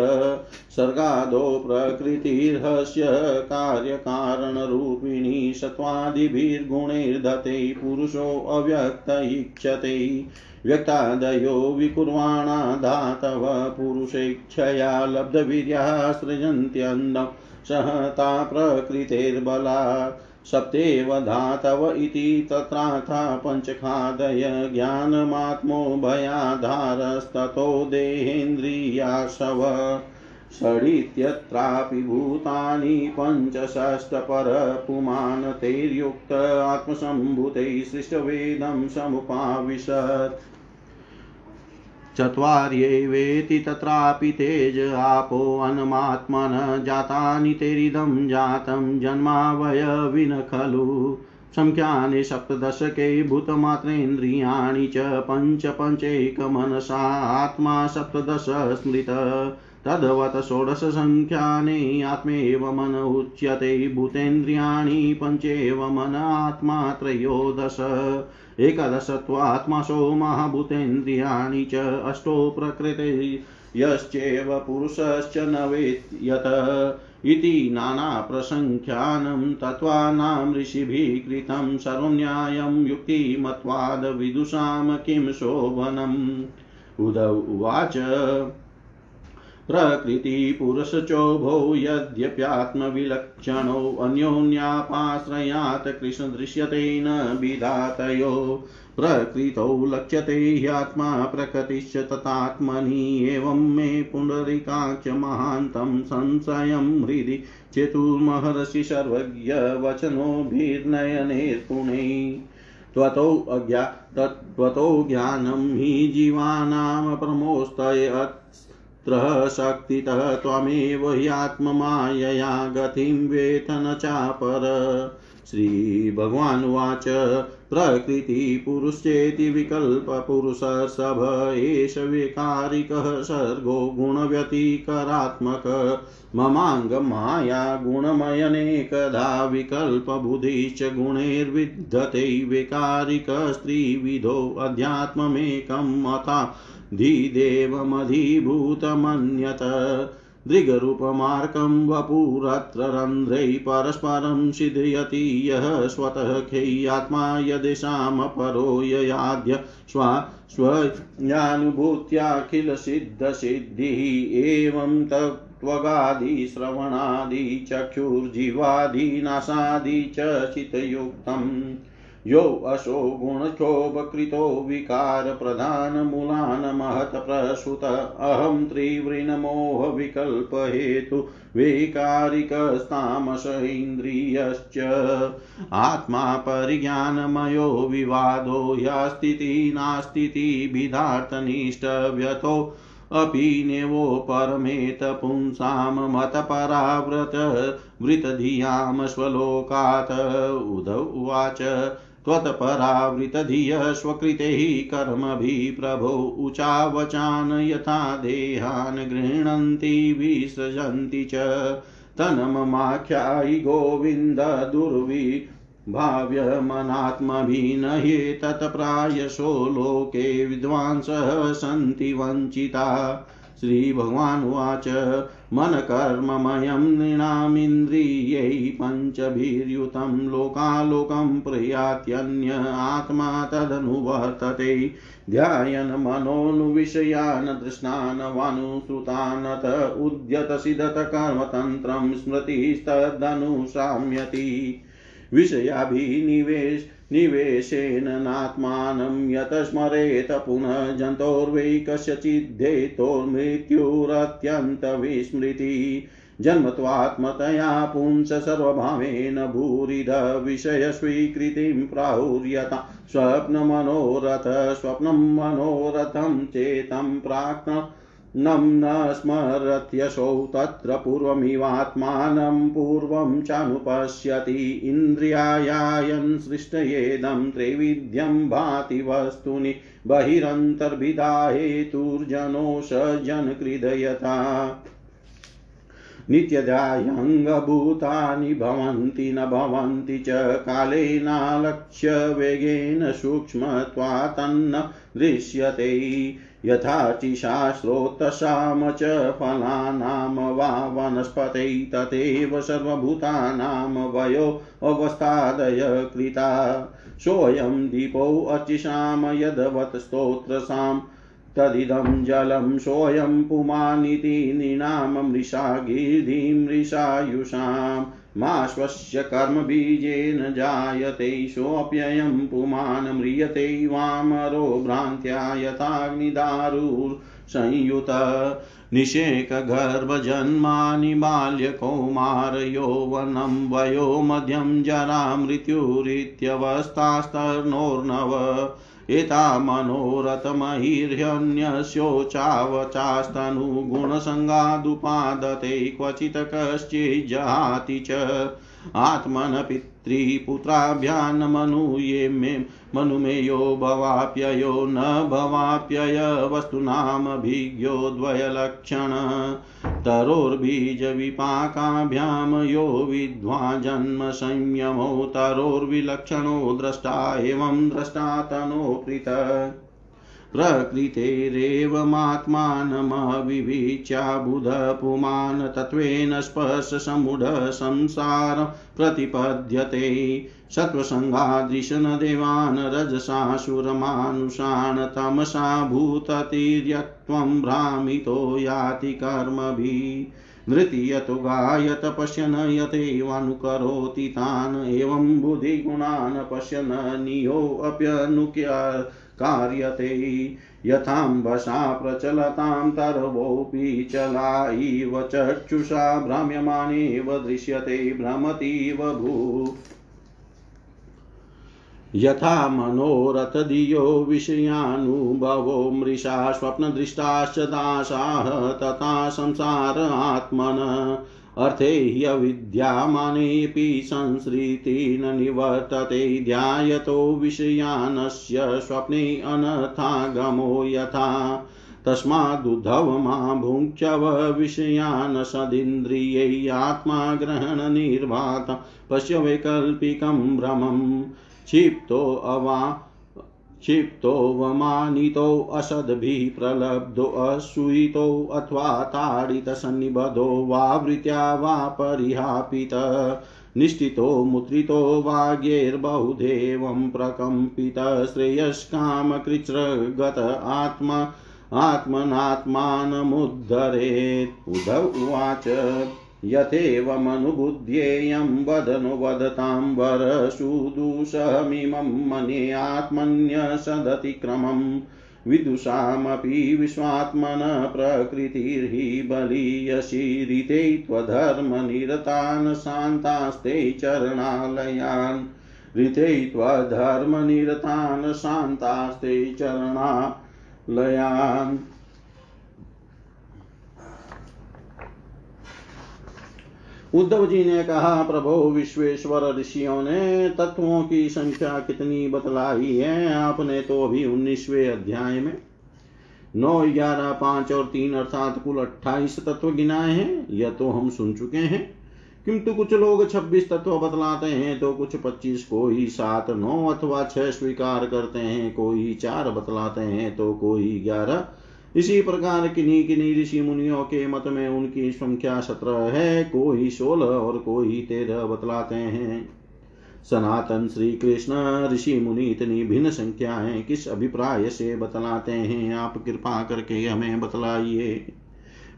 [SPEAKER 1] सर्गादो प्रकृतिर्हस्य कार्यकारणरूपिणी सत्त्वादिभिर्गुणैर्धते पुरुषोऽव्यक्त ईक्षते व्यक्तादयो विकुर्वाणा धातव पुरुषेच्छया लब्धवीर्यः सृजन्त्यन्नं सहता प्रकृतेर्बलात् सप्तेव धातव इति तत्राथा पञ्चखादय ज्ञानमात्मो भयाधारस्ततो देहेन्द्रियाशव षडित्यत्रापि भूतानि पञ्चषष्टपरपुमान् तैर्युक्त आत्मसम्भूतैः सृष्टवेदं समुपाविशत्। चत्वार्येवेति तत्रापि तेज आपो अनमात्मन जातानि तेरिदं जातं जन्मावयविन खलु। सङ्ख्यानि सप्तदशके भूतमात्रेन्द्रियाणि च पञ्च पञ्चैकमनसा आत्मा सप्तदश स्मृत। तद्वत् आत्मेव मन उच्यते भूतेन्द्रियाणि पञ्चेव मन आत्मा त्रयोदश एकादशत्वात्मासो महाभूतेन्द्रियाणि च अष्टो प्रकृते यश्चैव पुरुषश्च न वेत् इति नानाप्रसङ्ख्यानं तत्त्वानां ऋषिभिः कृतं सर्वं न्यायं युक्तिमत्वाद् विदुषां किं शोभनम्। उद उवाच। प्रकृतिपुरुषचोभौ यद्यप्यात्मविलक्षणौ अन्योन्यापाश्रयात् कृष्णदृश्यते न विधातयो प्रकृतौ लक्ष्यते ह्यात्मा प्रकृतिश्च तथात्मनि एवं मे पुनरिकाच महान्तं संशयं हृदि चेतुर्महर्षि सर्वज्ञवचनोभिर्नयनेर्पुणे त्वतो अज्ञा तत्त्वतो ज्ञानं हि जीवानां प्रमोस्तयत् शक्तितः त्वमेव ह्यात्ममायया गतिं वेतन चापर। श्रीभगवानुवाच प्रकृतिपुरुषेति विकल्पपुरुषसभ एष विकारिकः सर्गो गुणव्यतिकरात्मक। ममाङ्गमाया गुणमयनेकधा विकल्पबुधिश्च गुणैर्विद्धते विकारिकस्त्रिविधो अध्यात्ममेकं मता। धिदेवमधिभूतमन्यत। दृगरूपमार्कं वपुरत्र रन्ध्रैः परस्परं सिद्धयति यः स्वतः ख्येयात्मा यदेषामपरो ययाद्य स्वा स्वयानुभूत्याखिलसिद्धसिद्धिः। एवं तत्त्वगादिश्रवणादि चक्षुर्जीवादिनाशादि च चितयुक्तम् यो असो गुणक्षोभकृतो विकारप्रधानमूलान् महत्प्रसुत अहं त्रिवृणमोहविकल्पहेतु वैकारिकस्तामस इन्द्रियश्च। आत्मा परिज्ञानमयो विवादो ह्यस्तिति नास्तिति विधार्थनिष्ठव्यथो अपि नेवो परमेत पुंसां मतपराव्रत। वृतधियाँ स्वलोकात्। उद उवाच। त्वत्परावृतधियः स्वकृतैः कर्मभिः प्रभो ऊचावचान् यथा देहान् गृह्णन्ति विसृजन्ति च तन्ममाख्यायि गोविन्द दुर्वि भाव्यमनात्मभिनह्येतत् प्रायशो लोके विद्वांसः सन्ति वञ्चिता। श्रीभगवानुवाच। मनकर्ममयं नृणामिन्द्रियै पञ्चभिर्युतं लोकालोकं प्रयात्यन्य आत्मा तदनुवर्तते। ध्यायन् मनोनुविषयान् दृष्णान् वानुश्रुतानथ उद्यतसिदत कर्मतन्त्रं स्मृतिस्तदनुशाम्यति विषयाभिनिवेश निवेशेन नात्मानं यत स्मरेत पुनः जन्तोर्वै कस्यचिद्धेतोर्मृत्युरत्यन्तविस्मृति जन्मत्वात्मतया पुंस सर्वभावेन भूरिद विषयस्वीकृतिं प्राहुर्यता। स्वप्नमनोरथ स्वप्नं मनोरथं चेतं प्राक्न नं न स्मरत्यसौ तत्र पूर्वमिवात्मानं पूर्वं चानुपश्यति इन्द्रियायायन् सृष्टयेदं त्रैविध्यं भाति वस्तुनि बहिरन्तर्भिदा हेतुर्जनो स जनकृदयता नित्यदायङ्गभूतानि भवन्ति न भवन्ति च कालेनालक्ष्य वेगेन सूक्ष्मत्वात्तन्न दृश्यते। यथा चिशास्रोतसाम च फलानां वा वनस्पतै तथैव सर्वभूतानां वयो अवस्थादय कृता। सोऽयं दीपोऽर्चिषां यद्वत् स्तोत्रसाम् तदिदं जलं सोऽयं पुमानिति नृणां मृषा गिरिधिं मृषायुषाम्। मा स्वस्य कर्मबीजेन जायते, सोऽप्ययं पुमान् म्रियते वामरो भ्रान्त्या यथाग्निदारुर्संयुत निषेकगर्भजन्मानि बाल्यकौमारयौवनं वयो मध्यं जरा मृत्युरित्यवस्थास्तर्णोर्नव एता मनोरथमहिर्हन्यस्योचावचास्तनुगुणसङ्गादुपादते क्वचित् कश्चिज्जहाति च। आत्मन पितृपुत्राभ्यान्मनुये मे मनुमेयो भवाप्ययो न भवाप्यय वस्तूनामभिज्ञो द्वयलक्षण। तरोर्बीजविपाकाभ्यां यो विद्वा जन्म संयमो तरोर्विलक्षणो द्रष्टा, एवं द्रष्टा तनोपृत प्रकृतेरेवमात्मानमविवीच्या बुधपुमान् तत्त्वेन स्पर्शसमूढ संसार प्रतिपद्यते सत्त्वसङ्गादृशनदेवान् रजसासुरमानुषान् तमसा भूततिर्यत्वं भ्रामितो याति कर्मभिः। नृत्यतो गायत पश्यन् यथैवानुकरोति तान्। एवं बुद्धिगुणान् पश्यन् नियोऽप्यनुक्या कार्यते यथाम्बसा प्रचलतां तर्वोऽपि चला चक्षुषा भ्राम्यमाणेव दृश्यते भ्रमतीव भू। यथा मनोरथधियो विषयानुभवो मृषा, स्वप्नदृष्टाश्च दासाः, तथा संसार आत्मन। अर्थे ह्यविद्यामानेऽपि संसृतिर्न निवर्तते, ध्यायतो विषयानस्य स्वप्ने अनथागमो यथा। तस्मादुद्धव मा भुङ्क्ष्यव विषयान् सदिन्द्रियै आत्मा पश्य वैकल्पिकं भ्रमम्। क्षिप्तो अवा क्षिप्तो वमानितो असद्भिः प्रलब्धो असूयितो अथवा ताडितसन्निबधो वा वृत्या वा परिहापित। निष्ठितो मुद्रितो वाग्यैर्बहुदेवं प्रकम्पित। श्रेयस्कामकृच्छ्रगत आत्मा आत्मनात्मानमुद्धरेत्। उद्धव उवाच। यथेवमनुबुध्येयं वदनु वदतां वरसुदुषमिमं मने आत्मन्यसदतिक्रमम् विदुषामपि विश्वात्मन प्रकृतिर्हि बलीयशीरिते त्वधर्मनिरतान् शान्तास्ते चरणालयान्। ऋते त्वधर्मनिरतान् शान्तास्ते चरणालयान्। उद्धव जी ने कहा, प्रभो विश्वेश्वर ऋषियों ने, तत्वों की संख्या कितनी बतलाई है? आपने तो अभी उन्नीसवें अध्याय में नौ, ग्यारह, पाँच और तीन अर्थात कुल अट्ठाईस तत्व गिनाए हैं। यह तो हम सुन चुके हैं। किंतु कुछ लोग छब्बीस तत्व बतलाते हैं तो कुछ पच्चीस कोई सात, नौ अथवा छह स्वीकार करते हैं, कोई चार बतलाते हैं तो कोई ग्यारह। इसी प्रकार किन्हीं किन्हीं ऋषि मुनियों के मत में उनकी संख्या सत्रह है। कोई सोलह और कोई तेरह बतलाते हैं। सनातन श्री कृष्ण ऋषि मुनि इतनी भिन्न संख्याएँ किस अभिप्राय से बतलाते हैं? आप कृपा करके हमें बतलाइए।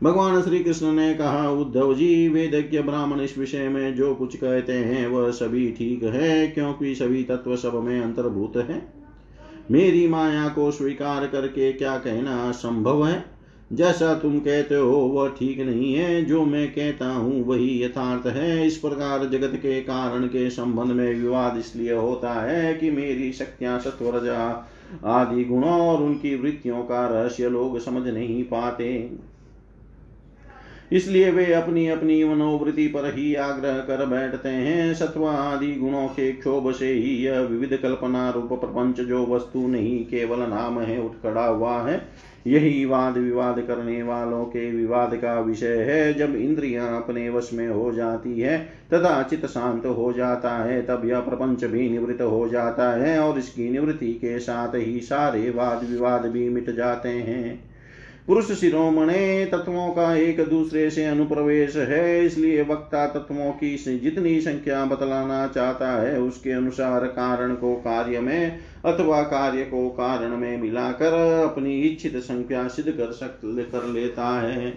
[SPEAKER 1] भगवान श्री कृष्ण ने कहा, उद्धव जी, वेदज्ञ ब्राह्मण इस विषय में जो कुछ कहते हैं, वह सभी ठीक है, क्योंकि सभी तत्व सब में अंतर्भूत है। मेरी माया को स्वीकार करके क्या कहना संभव है? जैसा तुम कहते हो, वह ठीक नहीं है। जो मैं कहता हूँ, वही यथार्थ है। इस प्रकार जगत के कारण के संबंध में विवाद इसलिए होता है कि मेरी शक्तियाँ सत्वरजा आदि गुणों और उनकी वृत्तियों का रहस्य लोग समझ नहीं पाते। इसलिए वे अपनी अपनी मनोवृत्ति पर ही आग्रह कर बैठते हैं। सत्व आदि गुणों के क्षोभ से ही यह विविध कल्पना रूप प्रपंच जो वस्तु नहीं, केवल नाम है उठ खड़ा हुआ है। यही वाद विवाद करने वालों के विवाद का विषय है। जब इंद्रियाँ अपने वश में हो जाती है, तथा चित शांत हो जाता है, तब यह प्रपंच भी निवृत्त हो जाता है और इसकी निवृत्ति के साथ ही सारे वाद विवाद भी मिट जाते हैं। पुरुष शिरोमणे तत्वों का एक दूसरे से अनुप्रवेश है, इसलिए वक्ता तत्वों की जितनी संख्या बतलाना चाहता है, उसके अनुसार कारण को कार्य में अथवा कार्य को कारण में मिलाकर अपनी इच्छित संख्या सिद्ध कर सक, कर लेता है।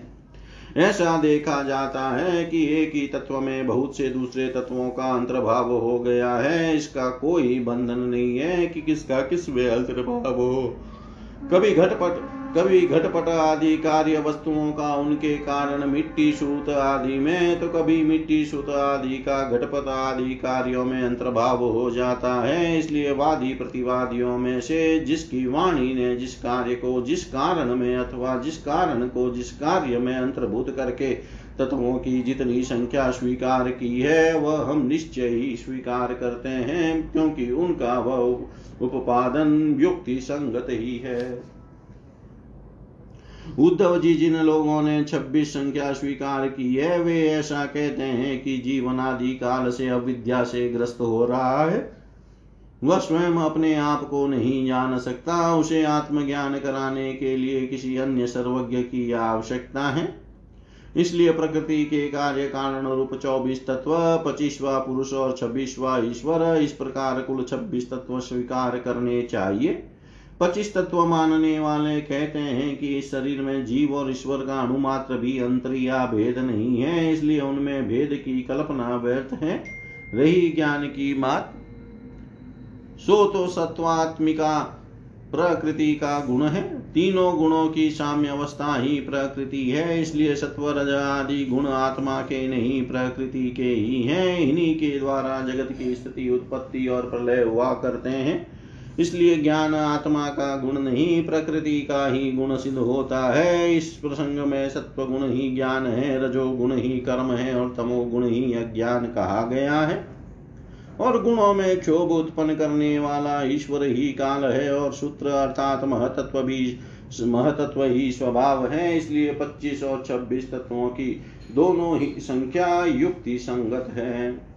[SPEAKER 1] ऐसा देखा जाता है कि एक ही तत्व में बहुत से दूसरे तत्वों का अंतर्भाव हो गया है, इसका कोई बंधन नहीं है कि किसका किसमें अंतर्भाव हो। कभी घटपट कभी घटपट आदि कार्य वस्तुओं का उनके कारण मिट्टी सूत आदि में तो कभी मिट्टी सूत आदि का घटपट आदि कार्यों में अंतर्भाव हो जाता है। इसलिए वादी प्रतिवादियों में से जिसकी वाणी ने जिस कार्य को जिस कारण में अथवा जिस कारण को जिस कार्य में अंतर्भूत करके तत्वों की जितनी संख्या स्वीकार की है, वह हम निश्चय ही स्वीकार करते हैं, क्योंकि उनका वह उपादन युक्ति संगत ही है। उद्धव जी, जिन लोगों ने छब्बीस संख्या स्वीकार की है, वे ऐसा कहते हैं कि जीवन आदि काल से अविद्या से ग्रस्त हो रहा है। वह स्वयं अपने आप को नहीं जान सकता। उसे आत्मज्ञान कराने के लिए किसी अन्य सर्वज्ञ की आवश्यकता है। इसलिए प्रकृति के कार्य कारण रूप चौबीस तत्व, पच्चीसवा पुरुष और छब्बीसवा ईश्वर, इस प्रकार कुल छब्बीस तत्व स्वीकार करने चाहिए। पच्चीस तत्व मानने वाले कहते हैं कि इस शरीर में जीव और ईश्वर का अणुमात्र भी अंतर या भेद नहीं है, इसलिए उनमें भेद की कल्पना व्यर्थ है। रही ज्ञान की बात, सो तो सत्वात्मिका प्रकृति का गुण है। तीनों गुणों की साम्य अवस्था ही प्रकृति है, इसलिए सत्व सत्वर आदि गुण आत्मा के नहीं, प्रकृति के ही हैं। इन्हीं के द्वारा जगत की स्थिति, उत्पत्ति और प्रलय हुआ करते हैं। इसलिए ज्ञान आत्मा का गुण नहीं, प्रकृति का ही गुण सिद्ध होता है। इस प्रसंग में सत्व गुण ही ज्ञान है, रजो गुण ही कर्म है और तमो गुण ही अज्ञान कहा गया है। और गुणों में क्षोभ उत्पन्न करने वाला ईश्वर ही काल है और सूत्र अर्थात महतत्व भी, महतत्व ही स्वभाव है। इसलिए 25 और 26 तत्वों की दोनों ही संख्या युक्ति संगत है।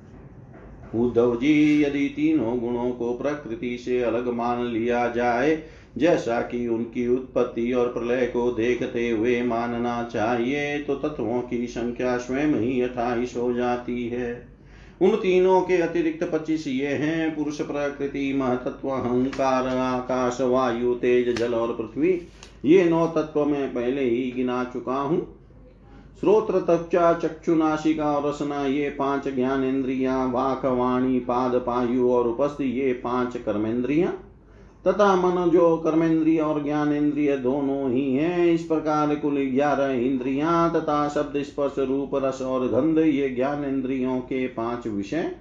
[SPEAKER 1] उद्धव जी, यदि तीनों गुणों को प्रकृति से अलग मान लिया जाए, जैसा कि उनकी उत्पत्ति और प्रलय को देखते हुए मानना चाहिए तो तत्वों की संख्या स्वयं ही अठाईस हो जाती है। उन तीनों के अतिरिक्त पच्चीस ये हैं, पुरुष, प्रकृति, महतत्व, अहंकार, आकाश, वायु, तेज, जल और पृथ्वी। ये नौ तत्व में पहले ही गिना चुका हूँ। श्रोत्र तपचा चक्षु नाशिका और रसना, ये पाँच ज्ञान इंद्रिया वाक वाणी पाद पायु और उपस्थित ये पाँच कर्मेंद्रिया तथा मन, जो कर्मेंद्रिय और ज्ञान इंद्रिय दोनों ही हैं, इस प्रकार कुल ग्यारह इंद्रिया तथा शब्द, स्पर्श, रूप, रस और गंध, ये ज्ञान इंद्रियों के पाँच विषय।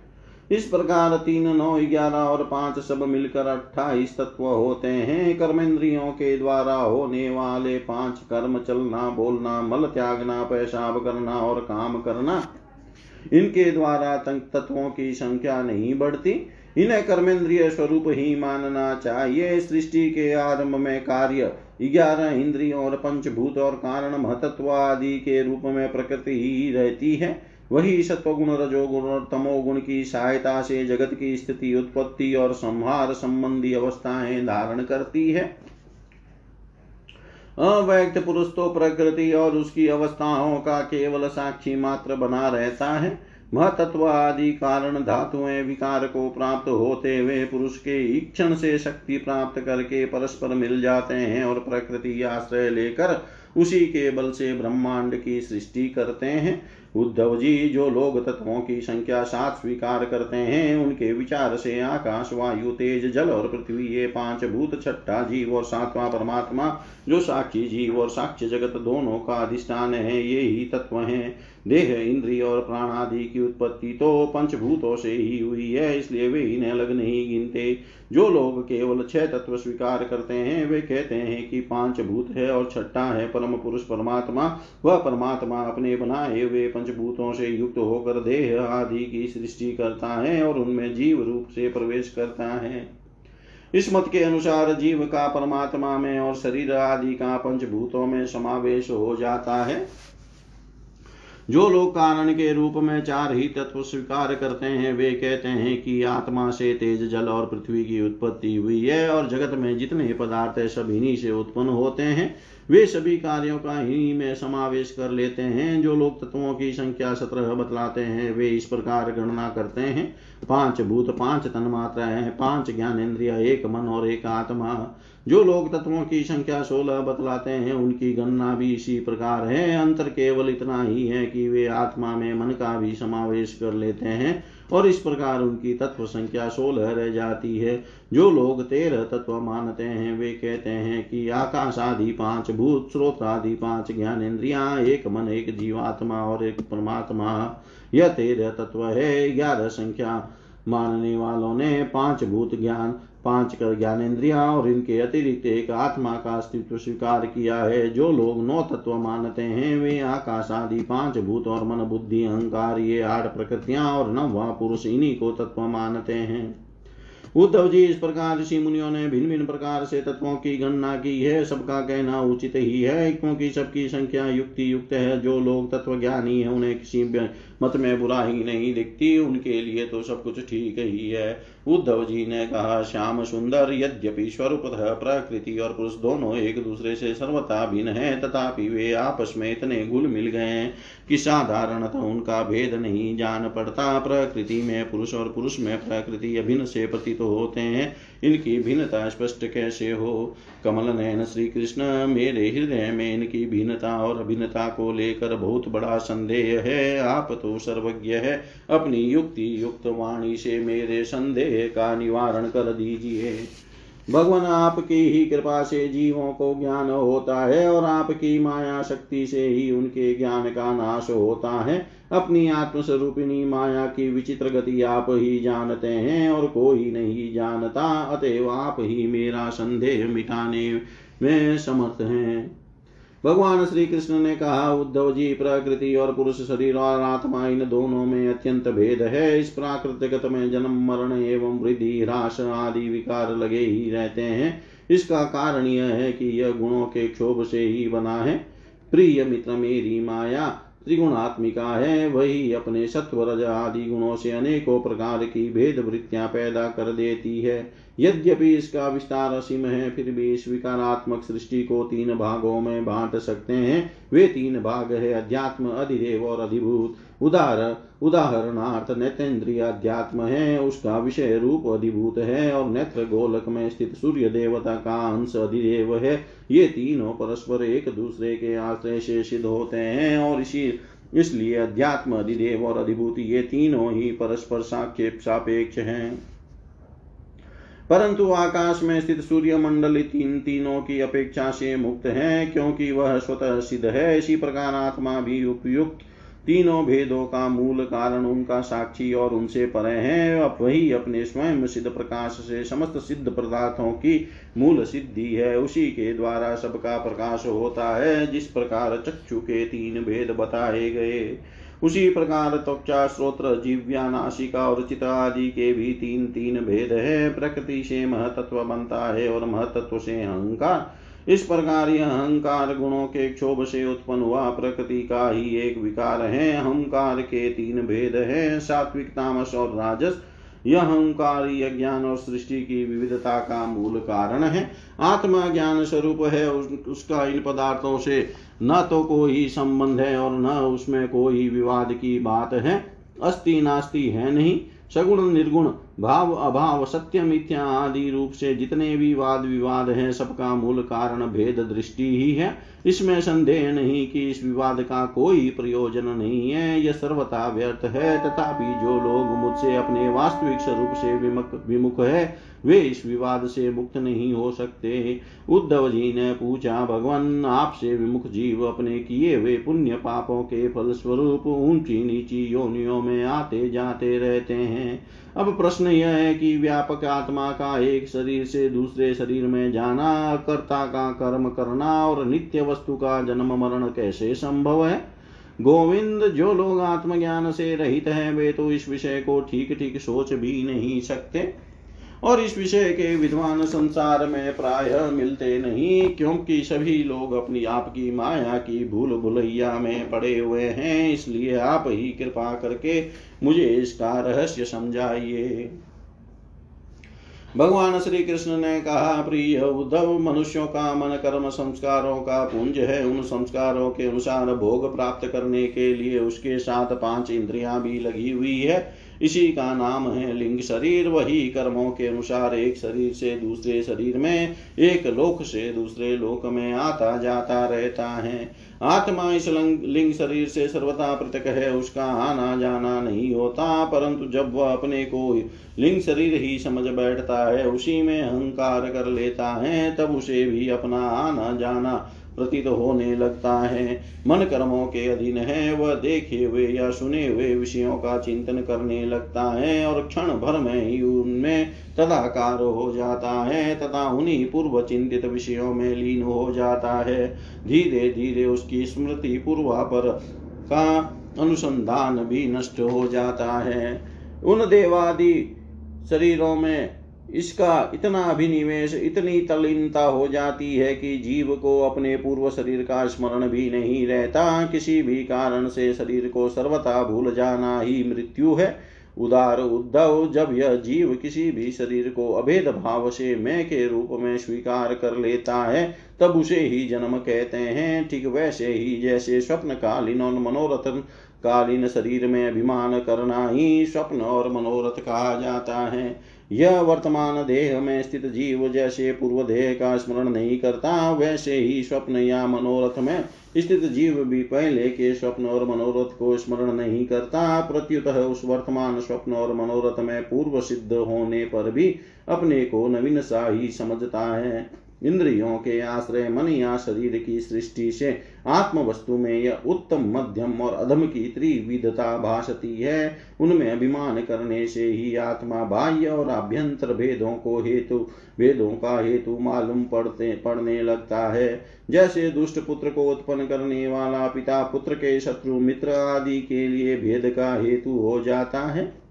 [SPEAKER 1] इस प्रकार तीन, नौ, ग्यारह और पाँच सब मिलकर अट्ठाईस तत्व होते हैं। कर्मेंद्रियों के द्वारा होने वाले पाँच कर्म चलना, बोलना, मल त्यागना, पेशाब करना और काम करना, इनके द्वारा तत्वों की संख्या नहीं बढ़ती। इन्हें कर्मेंद्रिय स्वरूप ही मानना चाहिए। सृष्टि के आरंभ में कार्य, ग्यारह इंद्रियों और पंचभूत और कारण महतत्व आदि के रूप में प्रकृति ही रहती है। वही सत्वगुण रजोगुण और तमोगुण की सहायता से जगत की स्थिति, उत्पत्ति और संहार संबंधी अवस्थाएँ धारण करती है। अव्यक्त पुरुष तो प्रकृति और उसकी अवस्थाओं का केवल साक्षी मात्र बना रहता है। महतत्व आदि कारण धातुएँ विकार को प्राप्त होते हुए पुरुष के ईक्षण से शक्ति प्राप्त करके परस्पर मिल जाते हैं और प्रकृति आश्रय लेकर उसी के बल से ब्रह्मांड की सृष्टि करते हैं। उद्धव जी, जो लोग तत्वों की संख्या सात स्वीकार करते हैं, उनके विचार से आकाश, वायु, तेज, जल और पृथ्वी, ये पाँच भूत, छठा जीव और सातवां परमात्मा, जो साक्षी जीव और साक्ष्य जगत दोनों का अधिष्ठान है, ये ही तत्व हैं। देह, इंद्रिय और प्राण आदि की उत्पत्ति तो पंचभूतों से ही हुई है, इसलिए वे इन्हें अलग नहीं गिनते। जो लोग केवल छह तत्व स्वीकार करते हैं, वे कहते हैं कि पाँच भूत है और छठा है परम पुरुष परमात्मा। वह परमात्मा अपने बनाए हुए पंचभूतों से युक्त होकर देह आदि की सृष्टि करता है और उनमें जीव रूप से प्रवेश करता है। इस मत के अनुसार जीव का परमात्मा में और शरीर आदि का पंचभूतों में समावेश हो जाता है। जो लोग कारण के रूप में चार ही तत्व स्वीकार करते हैं, वे कहते हैं कि आत्मा से तेज जल और पृथ्वी की उत्पत्ति हुई है और जगत में जितने पदार्थ है, सब इन्हीं से उत्पन्न होते हैं। वे सभी कार्यों का ही में समावेश कर लेते हैं। जो लोग तत्वों की संख्या सत्रह बतलाते हैं, वे इस प्रकार गणना करते हैं। पाँच भूत, पाँच तन मात्रा है पाँच ज्ञान इंद्रिया एक मन और एक आत्मा। जो लोग तत्वों की संख्या सोलह बतलाते हैं, उनकी गणना भी इसी प्रकार है। अंतर केवल इतना ही है कि वे आत्मा में मन का भी समावेश कर लेते हैं और इस प्रकार उनकी तत्व संख्या सोलह रह जाती है। जो लोग तेरह तत्व मानते हैं, वे कहते हैं कि आकाश आदि पाँच भूत, स्रोत आदि पाँच ज्ञान इंद्रिया एक मन, एक जीवात्मा और एक परमात्मा। यह तेरह तत्व है, ग्यारह संख्या। मानने वालों ने पाँच भूत ज्ञान, पाँच कर ज्ञानेन्द्रिया और इनके अतिरिक्त एक आत्मा का अस्तित्व स्वीकार किया है। जो लोग नौ तत्व मानते हैं, वे आकाश आदि पाँच भूत और मन बुद्धि, अहंकार, ये आठ प्रकृतियाँ और नववा पुरुष, इन्हीं को तत्व मानते हैं। उद्धव जी, इस प्रकार ऋषि मुनियों ने भिन्न भिन्न प्रकार से तत्वों की गणना की है। सबका कहना उचित ही है, क्योंकि सबकी संख्या युक्ति युक्त है। जो लोग तत्व ज्ञानी है, उन्हें किसी मत में बुराई नहीं दिखती, उनके लिए तो सब कुछ ठीक ही है। उद्धव जी ने कहा, श्याम सुंदर, यद्यपि स्वरूप प्रकृति और पुरुष दोनों एक दूसरे से सर्वथा भिन्न है, तथापि वे आपस में इतने घुल मिल गए हैं कि साधारणतः उनका भेद नहीं जान पड़ता। प्रकृति में पुरुष और पुरुष में प्रकृति अभिन्न से प्रतीत होते हैं। इनकी भिन्नता स्पष्ट कैसे हो? कमल नयन श्री कृष्ण मेरे हृदय में इनकी भिन्नता और अभिन्नता को लेकर बहुत बड़ा संदेह है। आप तो सर्वज्ञ है। अपनी युक्ति युक्त वाणी से मेरे संदेह का निवारण कर दीजिए। भगवान आपकी ही कृपा से जीवों को ज्ञान होता है और आपकी माया शक्ति से ही उनके ज्ञान का नाश होता है। अपनी आत्मस्वरूपिणी माया की विचित्र गति आप ही जानते हैं और कोई नहीं जानता, अतएव आप ही मेरा संदेह मिटाने में समर्थ हैं। भगवान श्री कृष्ण ने कहा, उद्धव जी, प्रकृति और पुरुष शरीर और आत्मा, इन दोनों में अत्यंत भेद है। इस प्राकृतिक में जन्म, मरण एवं वृद्धि ह्रास आदि विकार लगे ही रहते हैं। इसका कारण यह है कि यह गुणों के क्षोभ से ही बना है। प्रिय मित्र मेरी माया त्रिगुणात्मिका है, वही अपने सत्वरज आदि गुणों से अनेकों प्रकार की भेद वृत्तियाँ पैदा कर देती है। यद्यपि इसका विस्तार असीम है, फिर भी इस विकारात्मक सृष्टि को तीन भागों में बांट सकते हैं। वे तीन भाग है, अध्यात्म, अधिदेव और अधिभूत। उदाहर उदाहरणार्थ नेतेन्द्रिय अध्यात्म है उसका विषय रूप अधिभूत है और नेत्र गोलक में स्थित सूर्य देवता का अंश अधिदेव है। ये तीनों परस्पर एक दूसरे के आश्रय से सिद्ध होते हैं और इसी, इसलिए अध्यात्म अधिदेव और अधिभूति ये तीनों ही परस्पर साक्षेप सापेक्ष हैं। परंतु आकाश में स्थित सूर्य मंडल तीन तीनों की अपेक्षा से मुक्त है, क्योंकि वह स्वतः सिद्ध है। इसी प्रकार आत्मा भी उपयुक्त तीनों भेदों का मूल कारण उनका साक्षी और उनसे परे है। अब वही अपने स्वयं सिद्ध प्रकाश से समस्त सिद्ध पदार्थों की मूल सिद्धि है। उसी के द्वारा सबका प्रकाश होता है, जिस प्रकार चक्षु के तीन भेद बताए गए। उसी प्रकार त्वचा, श्रोत्र, जीव्या नाशिका और चित आदि के भी तीन तीन भेद है। प्रकृति से महतत्व बनता है और महतत्व से अहंकार इस प्रकार यह अहंकार गुणों के क्षोभ से उत्पन्न हुआ, प्रकृति का ही एक विकार है, अहंकार के तीन भेद है, सात्विक, तामस और राजस। यह अहंकार ज्ञान और सृष्टि की विविधता का मूल कारण है। आत्मा ज्ञान स्वरूप है उसका इन पदार्थों से न तो कोई संबंध है और न उसमें कोई विवाद की बात है। अस्ति नास्ति है नहीं सगुण निर्गुण, भाव अभाव, सत्य मिथ्या आदि रूप से जितने भी वाद विवाद हैं, सबका मूल कारण भेद दृष्टि ही है। इसमें संदेह नहीं कि इस विवाद का कोई प्रयोजन नहीं है। यह सर्वथा व्यर्थ है। तथापि जो लोग मुझसे अपने वास्तविक स्वरूप से विमुख है वे इस विवाद से मुक्त नहीं हो सकते। उद्धव जी ने पूछा, भगवान, आपसे विमुख जीव अपने किए हुए पुण्य पापों के फल स्वरूप ऊँची नीची योनियों में आते जाते रहते हैं। अब प्रश्न यह है कि व्यापक आत्मा का एक शरीर से दूसरे शरीर में जाना, कर्ता का कर्म करना और नित्य वस्तु का जन्म मरण कैसे संभव है? गोविंद, जो लोग आत्मज्ञान से रहित हैं, वे तो इस विषय को ठीक ठीक सोच भी नहीं सकते। और इस विषय के विद्वान संसार में प्राय मिलते नहीं, क्योंकि सभी लोग अपनी आपकी माया की भूल भुलैया में पड़े हुए हैं, इसलिए आप ही कृपा करके मुझे इसका रहस्य समझाइए। भगवान श्री कृष्ण ने कहा, प्रिय उद्धव, मनुष्यों का मन, कर्म, संस्कारों का पुंज है। उन संस्कारों के अनुसार भोग प्राप्त करने के लिए उसके साथ पाँच इंद्रियाँ भी लगी हुई है। इसी का नाम है लिंग शरीर। वही कर्मों के अनुसार एक शरीर से दूसरे शरीर में, एक लोक से दूसरे लोक में आता जाता रहता है। आत्मा इस लिंग शरीर से सर्वथा पृथक है, उसका आना जाना नहीं होता, परंतु जब वह अपने को लिंग शरीर ही समझ बैठता है, उसी में अहंकार कर लेता है, तब उसे भी अपना आना जाना प्रतीत होने लगता है। मन कर्मों के अधीन है, वह देखे हुए या सुने हुए विषयों का चिंतन करने लगता है और क्षण भर में ही उनमें तदाकार हो जाता है, तथा उन्हीं पूर्व चिंतित विषयों में लीन हो जाता है। धीरे धीरे उसकी स्मृति पूर्वापर का अनुसंधान भी नष्ट हो जाता है। उन देवादि शरीरों में इसका इतना अभिनिवेश, इतनी तलीनता हो जाती है कि जीव को अपने पूर्व शरीर का स्मरण भी नहीं रहता। किसी भी कारण से शरीर को सर्वथा भूल जाना ही मृत्यु है। उदार उद्धव, जब यह जीव किसी भी शरीर को अभेद भाव से मैं के रूप में स्वीकार कर लेता है, तब उसे ही जन्म कहते हैं। ठीक वैसे ही जैसे स्वप्न कालीन और मनोरथ कालीन शरीर में अभिमान करना ही स्वप्न और मनोरथ कहा जाता है। यह वर्तमान देह में स्थित जीव जैसे पूर्व देह का स्मरण नहीं करता, वैसे ही स्वप्न या मनोरथ में स्थित जीव भी पहले के स्वप्न और मनोरथ को स्मरण नहीं करता। प्रत्युत उस वर्तमान स्वप्न और मनोरथ में पूर्व सिद्ध होने पर भी अपने को नवीन सा ही समझता है। इंद्रियों के आश्रय मन या शरीर की सृष्टि से आत्म वस्तु में यह उत्तम मध्यम और अधम की त्रिविधता भाषती है। उनमें अभिमान करने से ही आत्मा बाह्य और आभ्यंतर भेदों को हेतु, भेदों का हेतु मालूम पड़ते, पड़ने लगता है। जैसे दुष्ट पुत्र को उत्पन्न करने वाला पिता पुत्र के शत्रु मित्र आदि के लिए भेद का हेतु हो जाता है।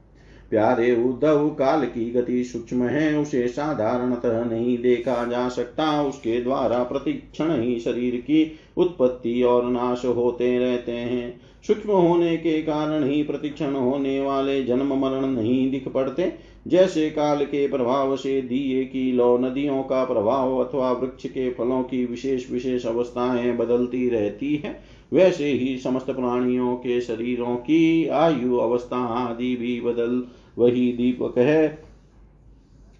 [SPEAKER 1] प्यारे उद्धव, काल की गति सूक्ष्म है, उसे साधारणतः नहीं देखा जा सकता। उसके द्वारा प्रतिक्षण ही शरीर की उत्पत्ति और नाश होते रहते हैं। सूक्ष्म होने के कारण ही प्रतिक्षण होने वाले जन्म मरण नहीं दिख पड़ते। जैसे काल के प्रभाव से दिए की लो नदियों का प्रभाव अथवा वृक्ष के फलों की विशेष विशेष अवस्थाएँ बदलती रहती है, वैसे ही समस्त प्राणियों के शरीरों की आयु अवस्था आदि भी बदल वही दीपक है।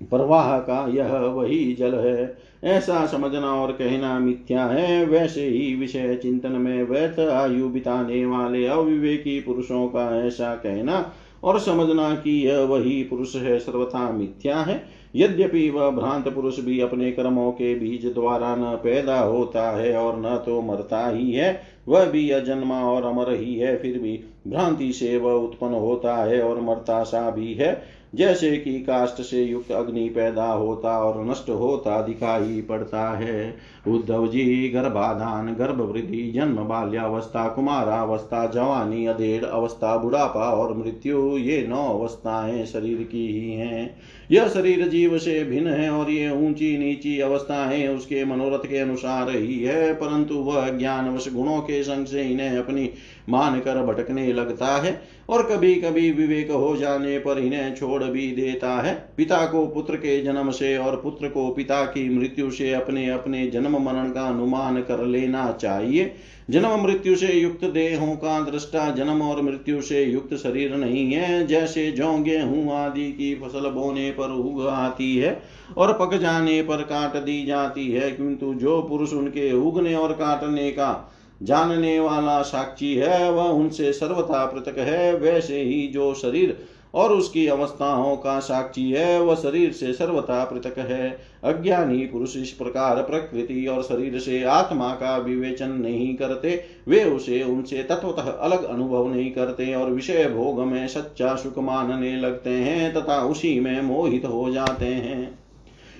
[SPEAKER 1] प्रवाह का यह वही जल है। ऐसा समझना और कहना मिथ्या है। वैसे ही विषय चिंतन में व्यर्थ आयु बिताने वाले अविवेकी पुरुषों का ऐसा कहना और समझना कि यह वही पुरुष है, सर्वथा मिथ्या है। यद्यपि वह भ्रांत पुरुष भी अपने कर्मों के बीज द्वारा न पैदा होता है और न तो मरता ही है, वह भी अजन्मा और अमर ही है, फिर भी भ्रांति से वह उत्पन्न होता है और मरता सा भी है। जैसे कि काष्ट से युक्त अग्नि पैदा होता और नष्ट होता दिखाई पड़ता है। उद्धव जी, गर्भाधान गर्भ वृद्धि जन्म, बाल्यावस्था, कुमारावस्था, जवानी, अधेड़ अवस्था, बुढ़ापा और मृत्यु, ये नौ अवस्थाएँ शरीर की ही हैं। यह शरीर जीव से भिन्न है और ये ऊँची नीची अवस्थाएँ उसके मनोरथ के अनुसार ही है, परंतु वह ज्ञानवश गुणों के संग से इन्हें अपनी मान कर भटकने लगता है। और कभी कभी विवेक हो जाने पर इन्हें छोड़ भी देता है। पिता को पुत्र के जन्म से और पुत्र को पिता की मृत्यु से अपने अपने जन्म मरण का अनुमान कर लेना चाहिए। जन्म मृत्यु से युक्त देहों का दृष्टा जन्म और मृत्यु से युक्त शरीर नहीं है। जैसे जौ, गेहूँ आदि की फ़सल बोने पर उग आती है और पक जाने पर काट दी जाती है, किंतु जो पुरुष उनके उगने और काटने का जानने वाला साक्षी है, वह उनसे सर्वथा पृथक है। वैसे ही जो शरीर और उसकी अवस्थाओं का साक्षी है, वह शरीर से सर्वथा पृथक है। अज्ञानी पुरुष इस प्रकार प्रकृति और शरीर से आत्मा का विवेचन नहीं करते। वे उसे, उनसे तत्वतः अलग अनुभव नहीं करते और विषय भोग में सच्चा सुख मानने लगते हैं तथा उसी में मोहित हो जाते हैं।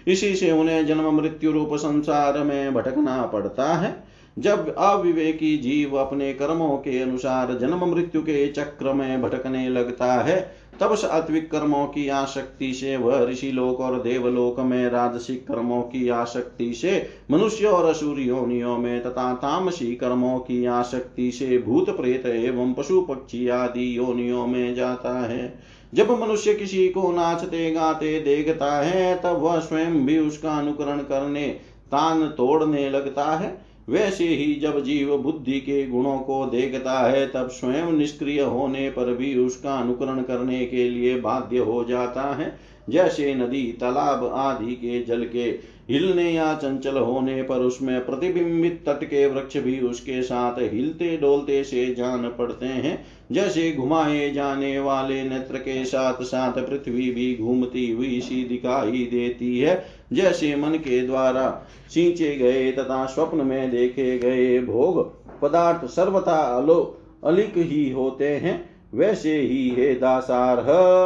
[SPEAKER 1] इसी से उन्हें जन्म मृत्यु रूप संसार में भटकना पड़ता है। जब अविवेकी जीव अपने कर्मों के अनुसार जन्म मृत्यु के चक्र में भटकने लगता है, तब सात्विक कर्मों की आसक्ति से वह ऋषि लोक और देवलोक में राजसिक कर्मों की आसक्ति से, मनुष्य और असुर योनियों में तथा तामसी कर्मों की आसक्ति से, भूत प्रेत एवं पशु पक्षी आदि योनियों में जाता है। जब मनुष्य किसी को नाचते गाते देखता है, तब वह स्वयं भी उसका अनुकरण करने, तान तोड़ने लगता है। वैसे ही जब जीव बुद्धि के गुणों को देखता है, तब स्वयं निष्क्रिय होने पर भी उसका अनुकरण करने के लिए बाध्य हो जाता है। जैसे नदी, तालाब आदि के जल के हिलने या चंचल होने पर उसमें प्रतिबिंबित तट के वृक्ष भी उसके साथ हिलते डोलते से जान पड़ते हैं। जैसे घुमाए जाने वाले नेत्र के साथ साथ पृथ्वी भी घूमती हुई सी दिखाई देती है। जैसे मन के द्वारा सींचे गए तथा स्वप्न में देखे गए भोग पदार्थ सर्वथा अलो अलिक ही होते हैं। वैसे ही हे दासार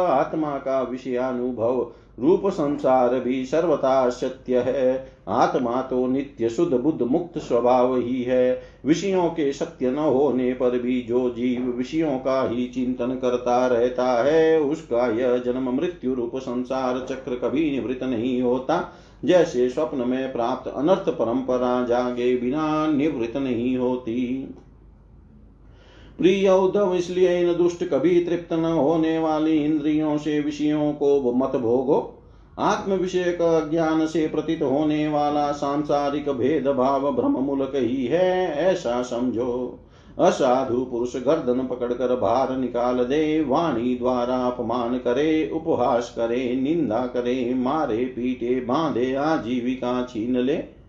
[SPEAKER 1] आत्मा का विषयानुभव, रूप संसार भी सर्वथा सत्य है। आत्मा तो नित्य शुद्ध बुद्ध मुक्त स्वभाव ही है। विषयों के सत्य न होने पर भी जो जीव विषयों का ही चिंतन करता रहता है, उसका यह जन्म मृत्यु रूप संसार चक्र कभी निवृत्त नहीं होता। जैसे स्वप्न में प्राप्त अनर्थ परंपरा जागे बिना निवृत्त नहीं होती। प्रिय उद्धव, इसलिए इन दुष्ट कभी तृप्त न होने वाली इंद्रियों से विषयों को मत भोगो। आत्म विषय का ज्ञान से प्रतीत होने वाला सांसारिक भेदभाव भ्रम मूलक ही है, ऐसा समझो। असाधु पुरुष गर्दन पकड़कर बाहर निकाल दे, वाणी द्वारा अपमान करे, उपहास करे, निंदा करे, मारे, पीटे, बांधे, आजीविका छीन ले।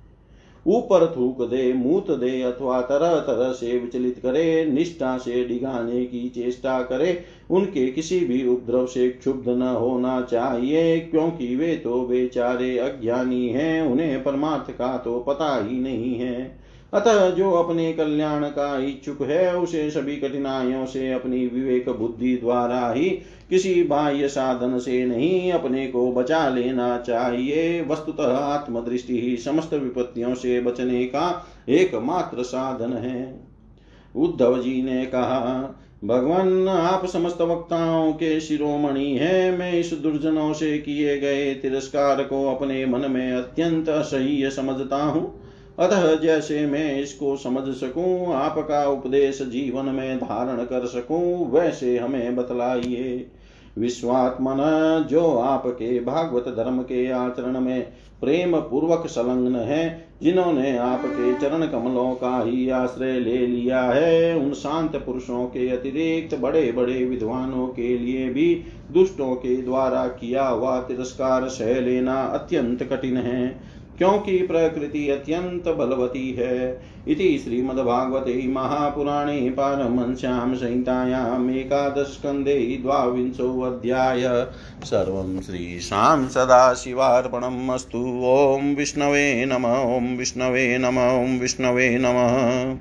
[SPEAKER 1] ऊपर थूक दे, मूत दे, अथवा तरह तरह से विचलित करे, निष्ठा से डिगाने की चेष्टा करे, उनके किसी भी उपद्रव से क्षुब्ध न होना चाहिए, क्योंकि वे तो बेचारे अज्ञानी हैं, उन्हें परमार्थ का तो पता ही नहीं है। अतः जो अपने कल्याण का इच्छुक है, उसे सभी कठिनाइयों से अपनी विवेक बुद्धि द्वारा ही किसी बाह्य साधन से नहीं अपने को बचा लेना चाहिए। वस्तुतः आत्मदृष्टि ही समस्त विपत्तियों से बचने का एकमात्र साधन है। उद्धव जी ने कहा, भगवान, आप समस्त वक्ताओं के शिरोमणि है। मैं इस दुर्जनों से किए गए तिरस्कार को अपने मन में अत्यंत असह्य समझता हूँ। अतः जैसे मैं इसको समझ सकूँ, आपका उपदेश जीवन में धारण कर सकूँ, वैसे हमें बतलाइए। विश्वात्मन, जो आपके भागवत धर्म के आचरण में प्रेम पूर्वक संलग्न है, जिन्होंने आपके चरण कमलों का ही आश्रय ले लिया है, उन शांत पुरुषों के अतिरिक्त बड़े बड़े विद्वानों के लिए भी दुष्टों के द्वारा किया हुआ तिरस्कार सह लेना अत्यंत कठिन है। क्योंकि प्रकृति अत्यंत बलवती है। इति श्रीमद्भागवते महापुराणे पारमंस्यां संहितायाम् एकादशस्कन्धे सर्वं श्रीशां सदाशिवार्पणम् अस्तु। विष्णवे नम ओं विष्णवे नम, ॐ विष्णवे नमः।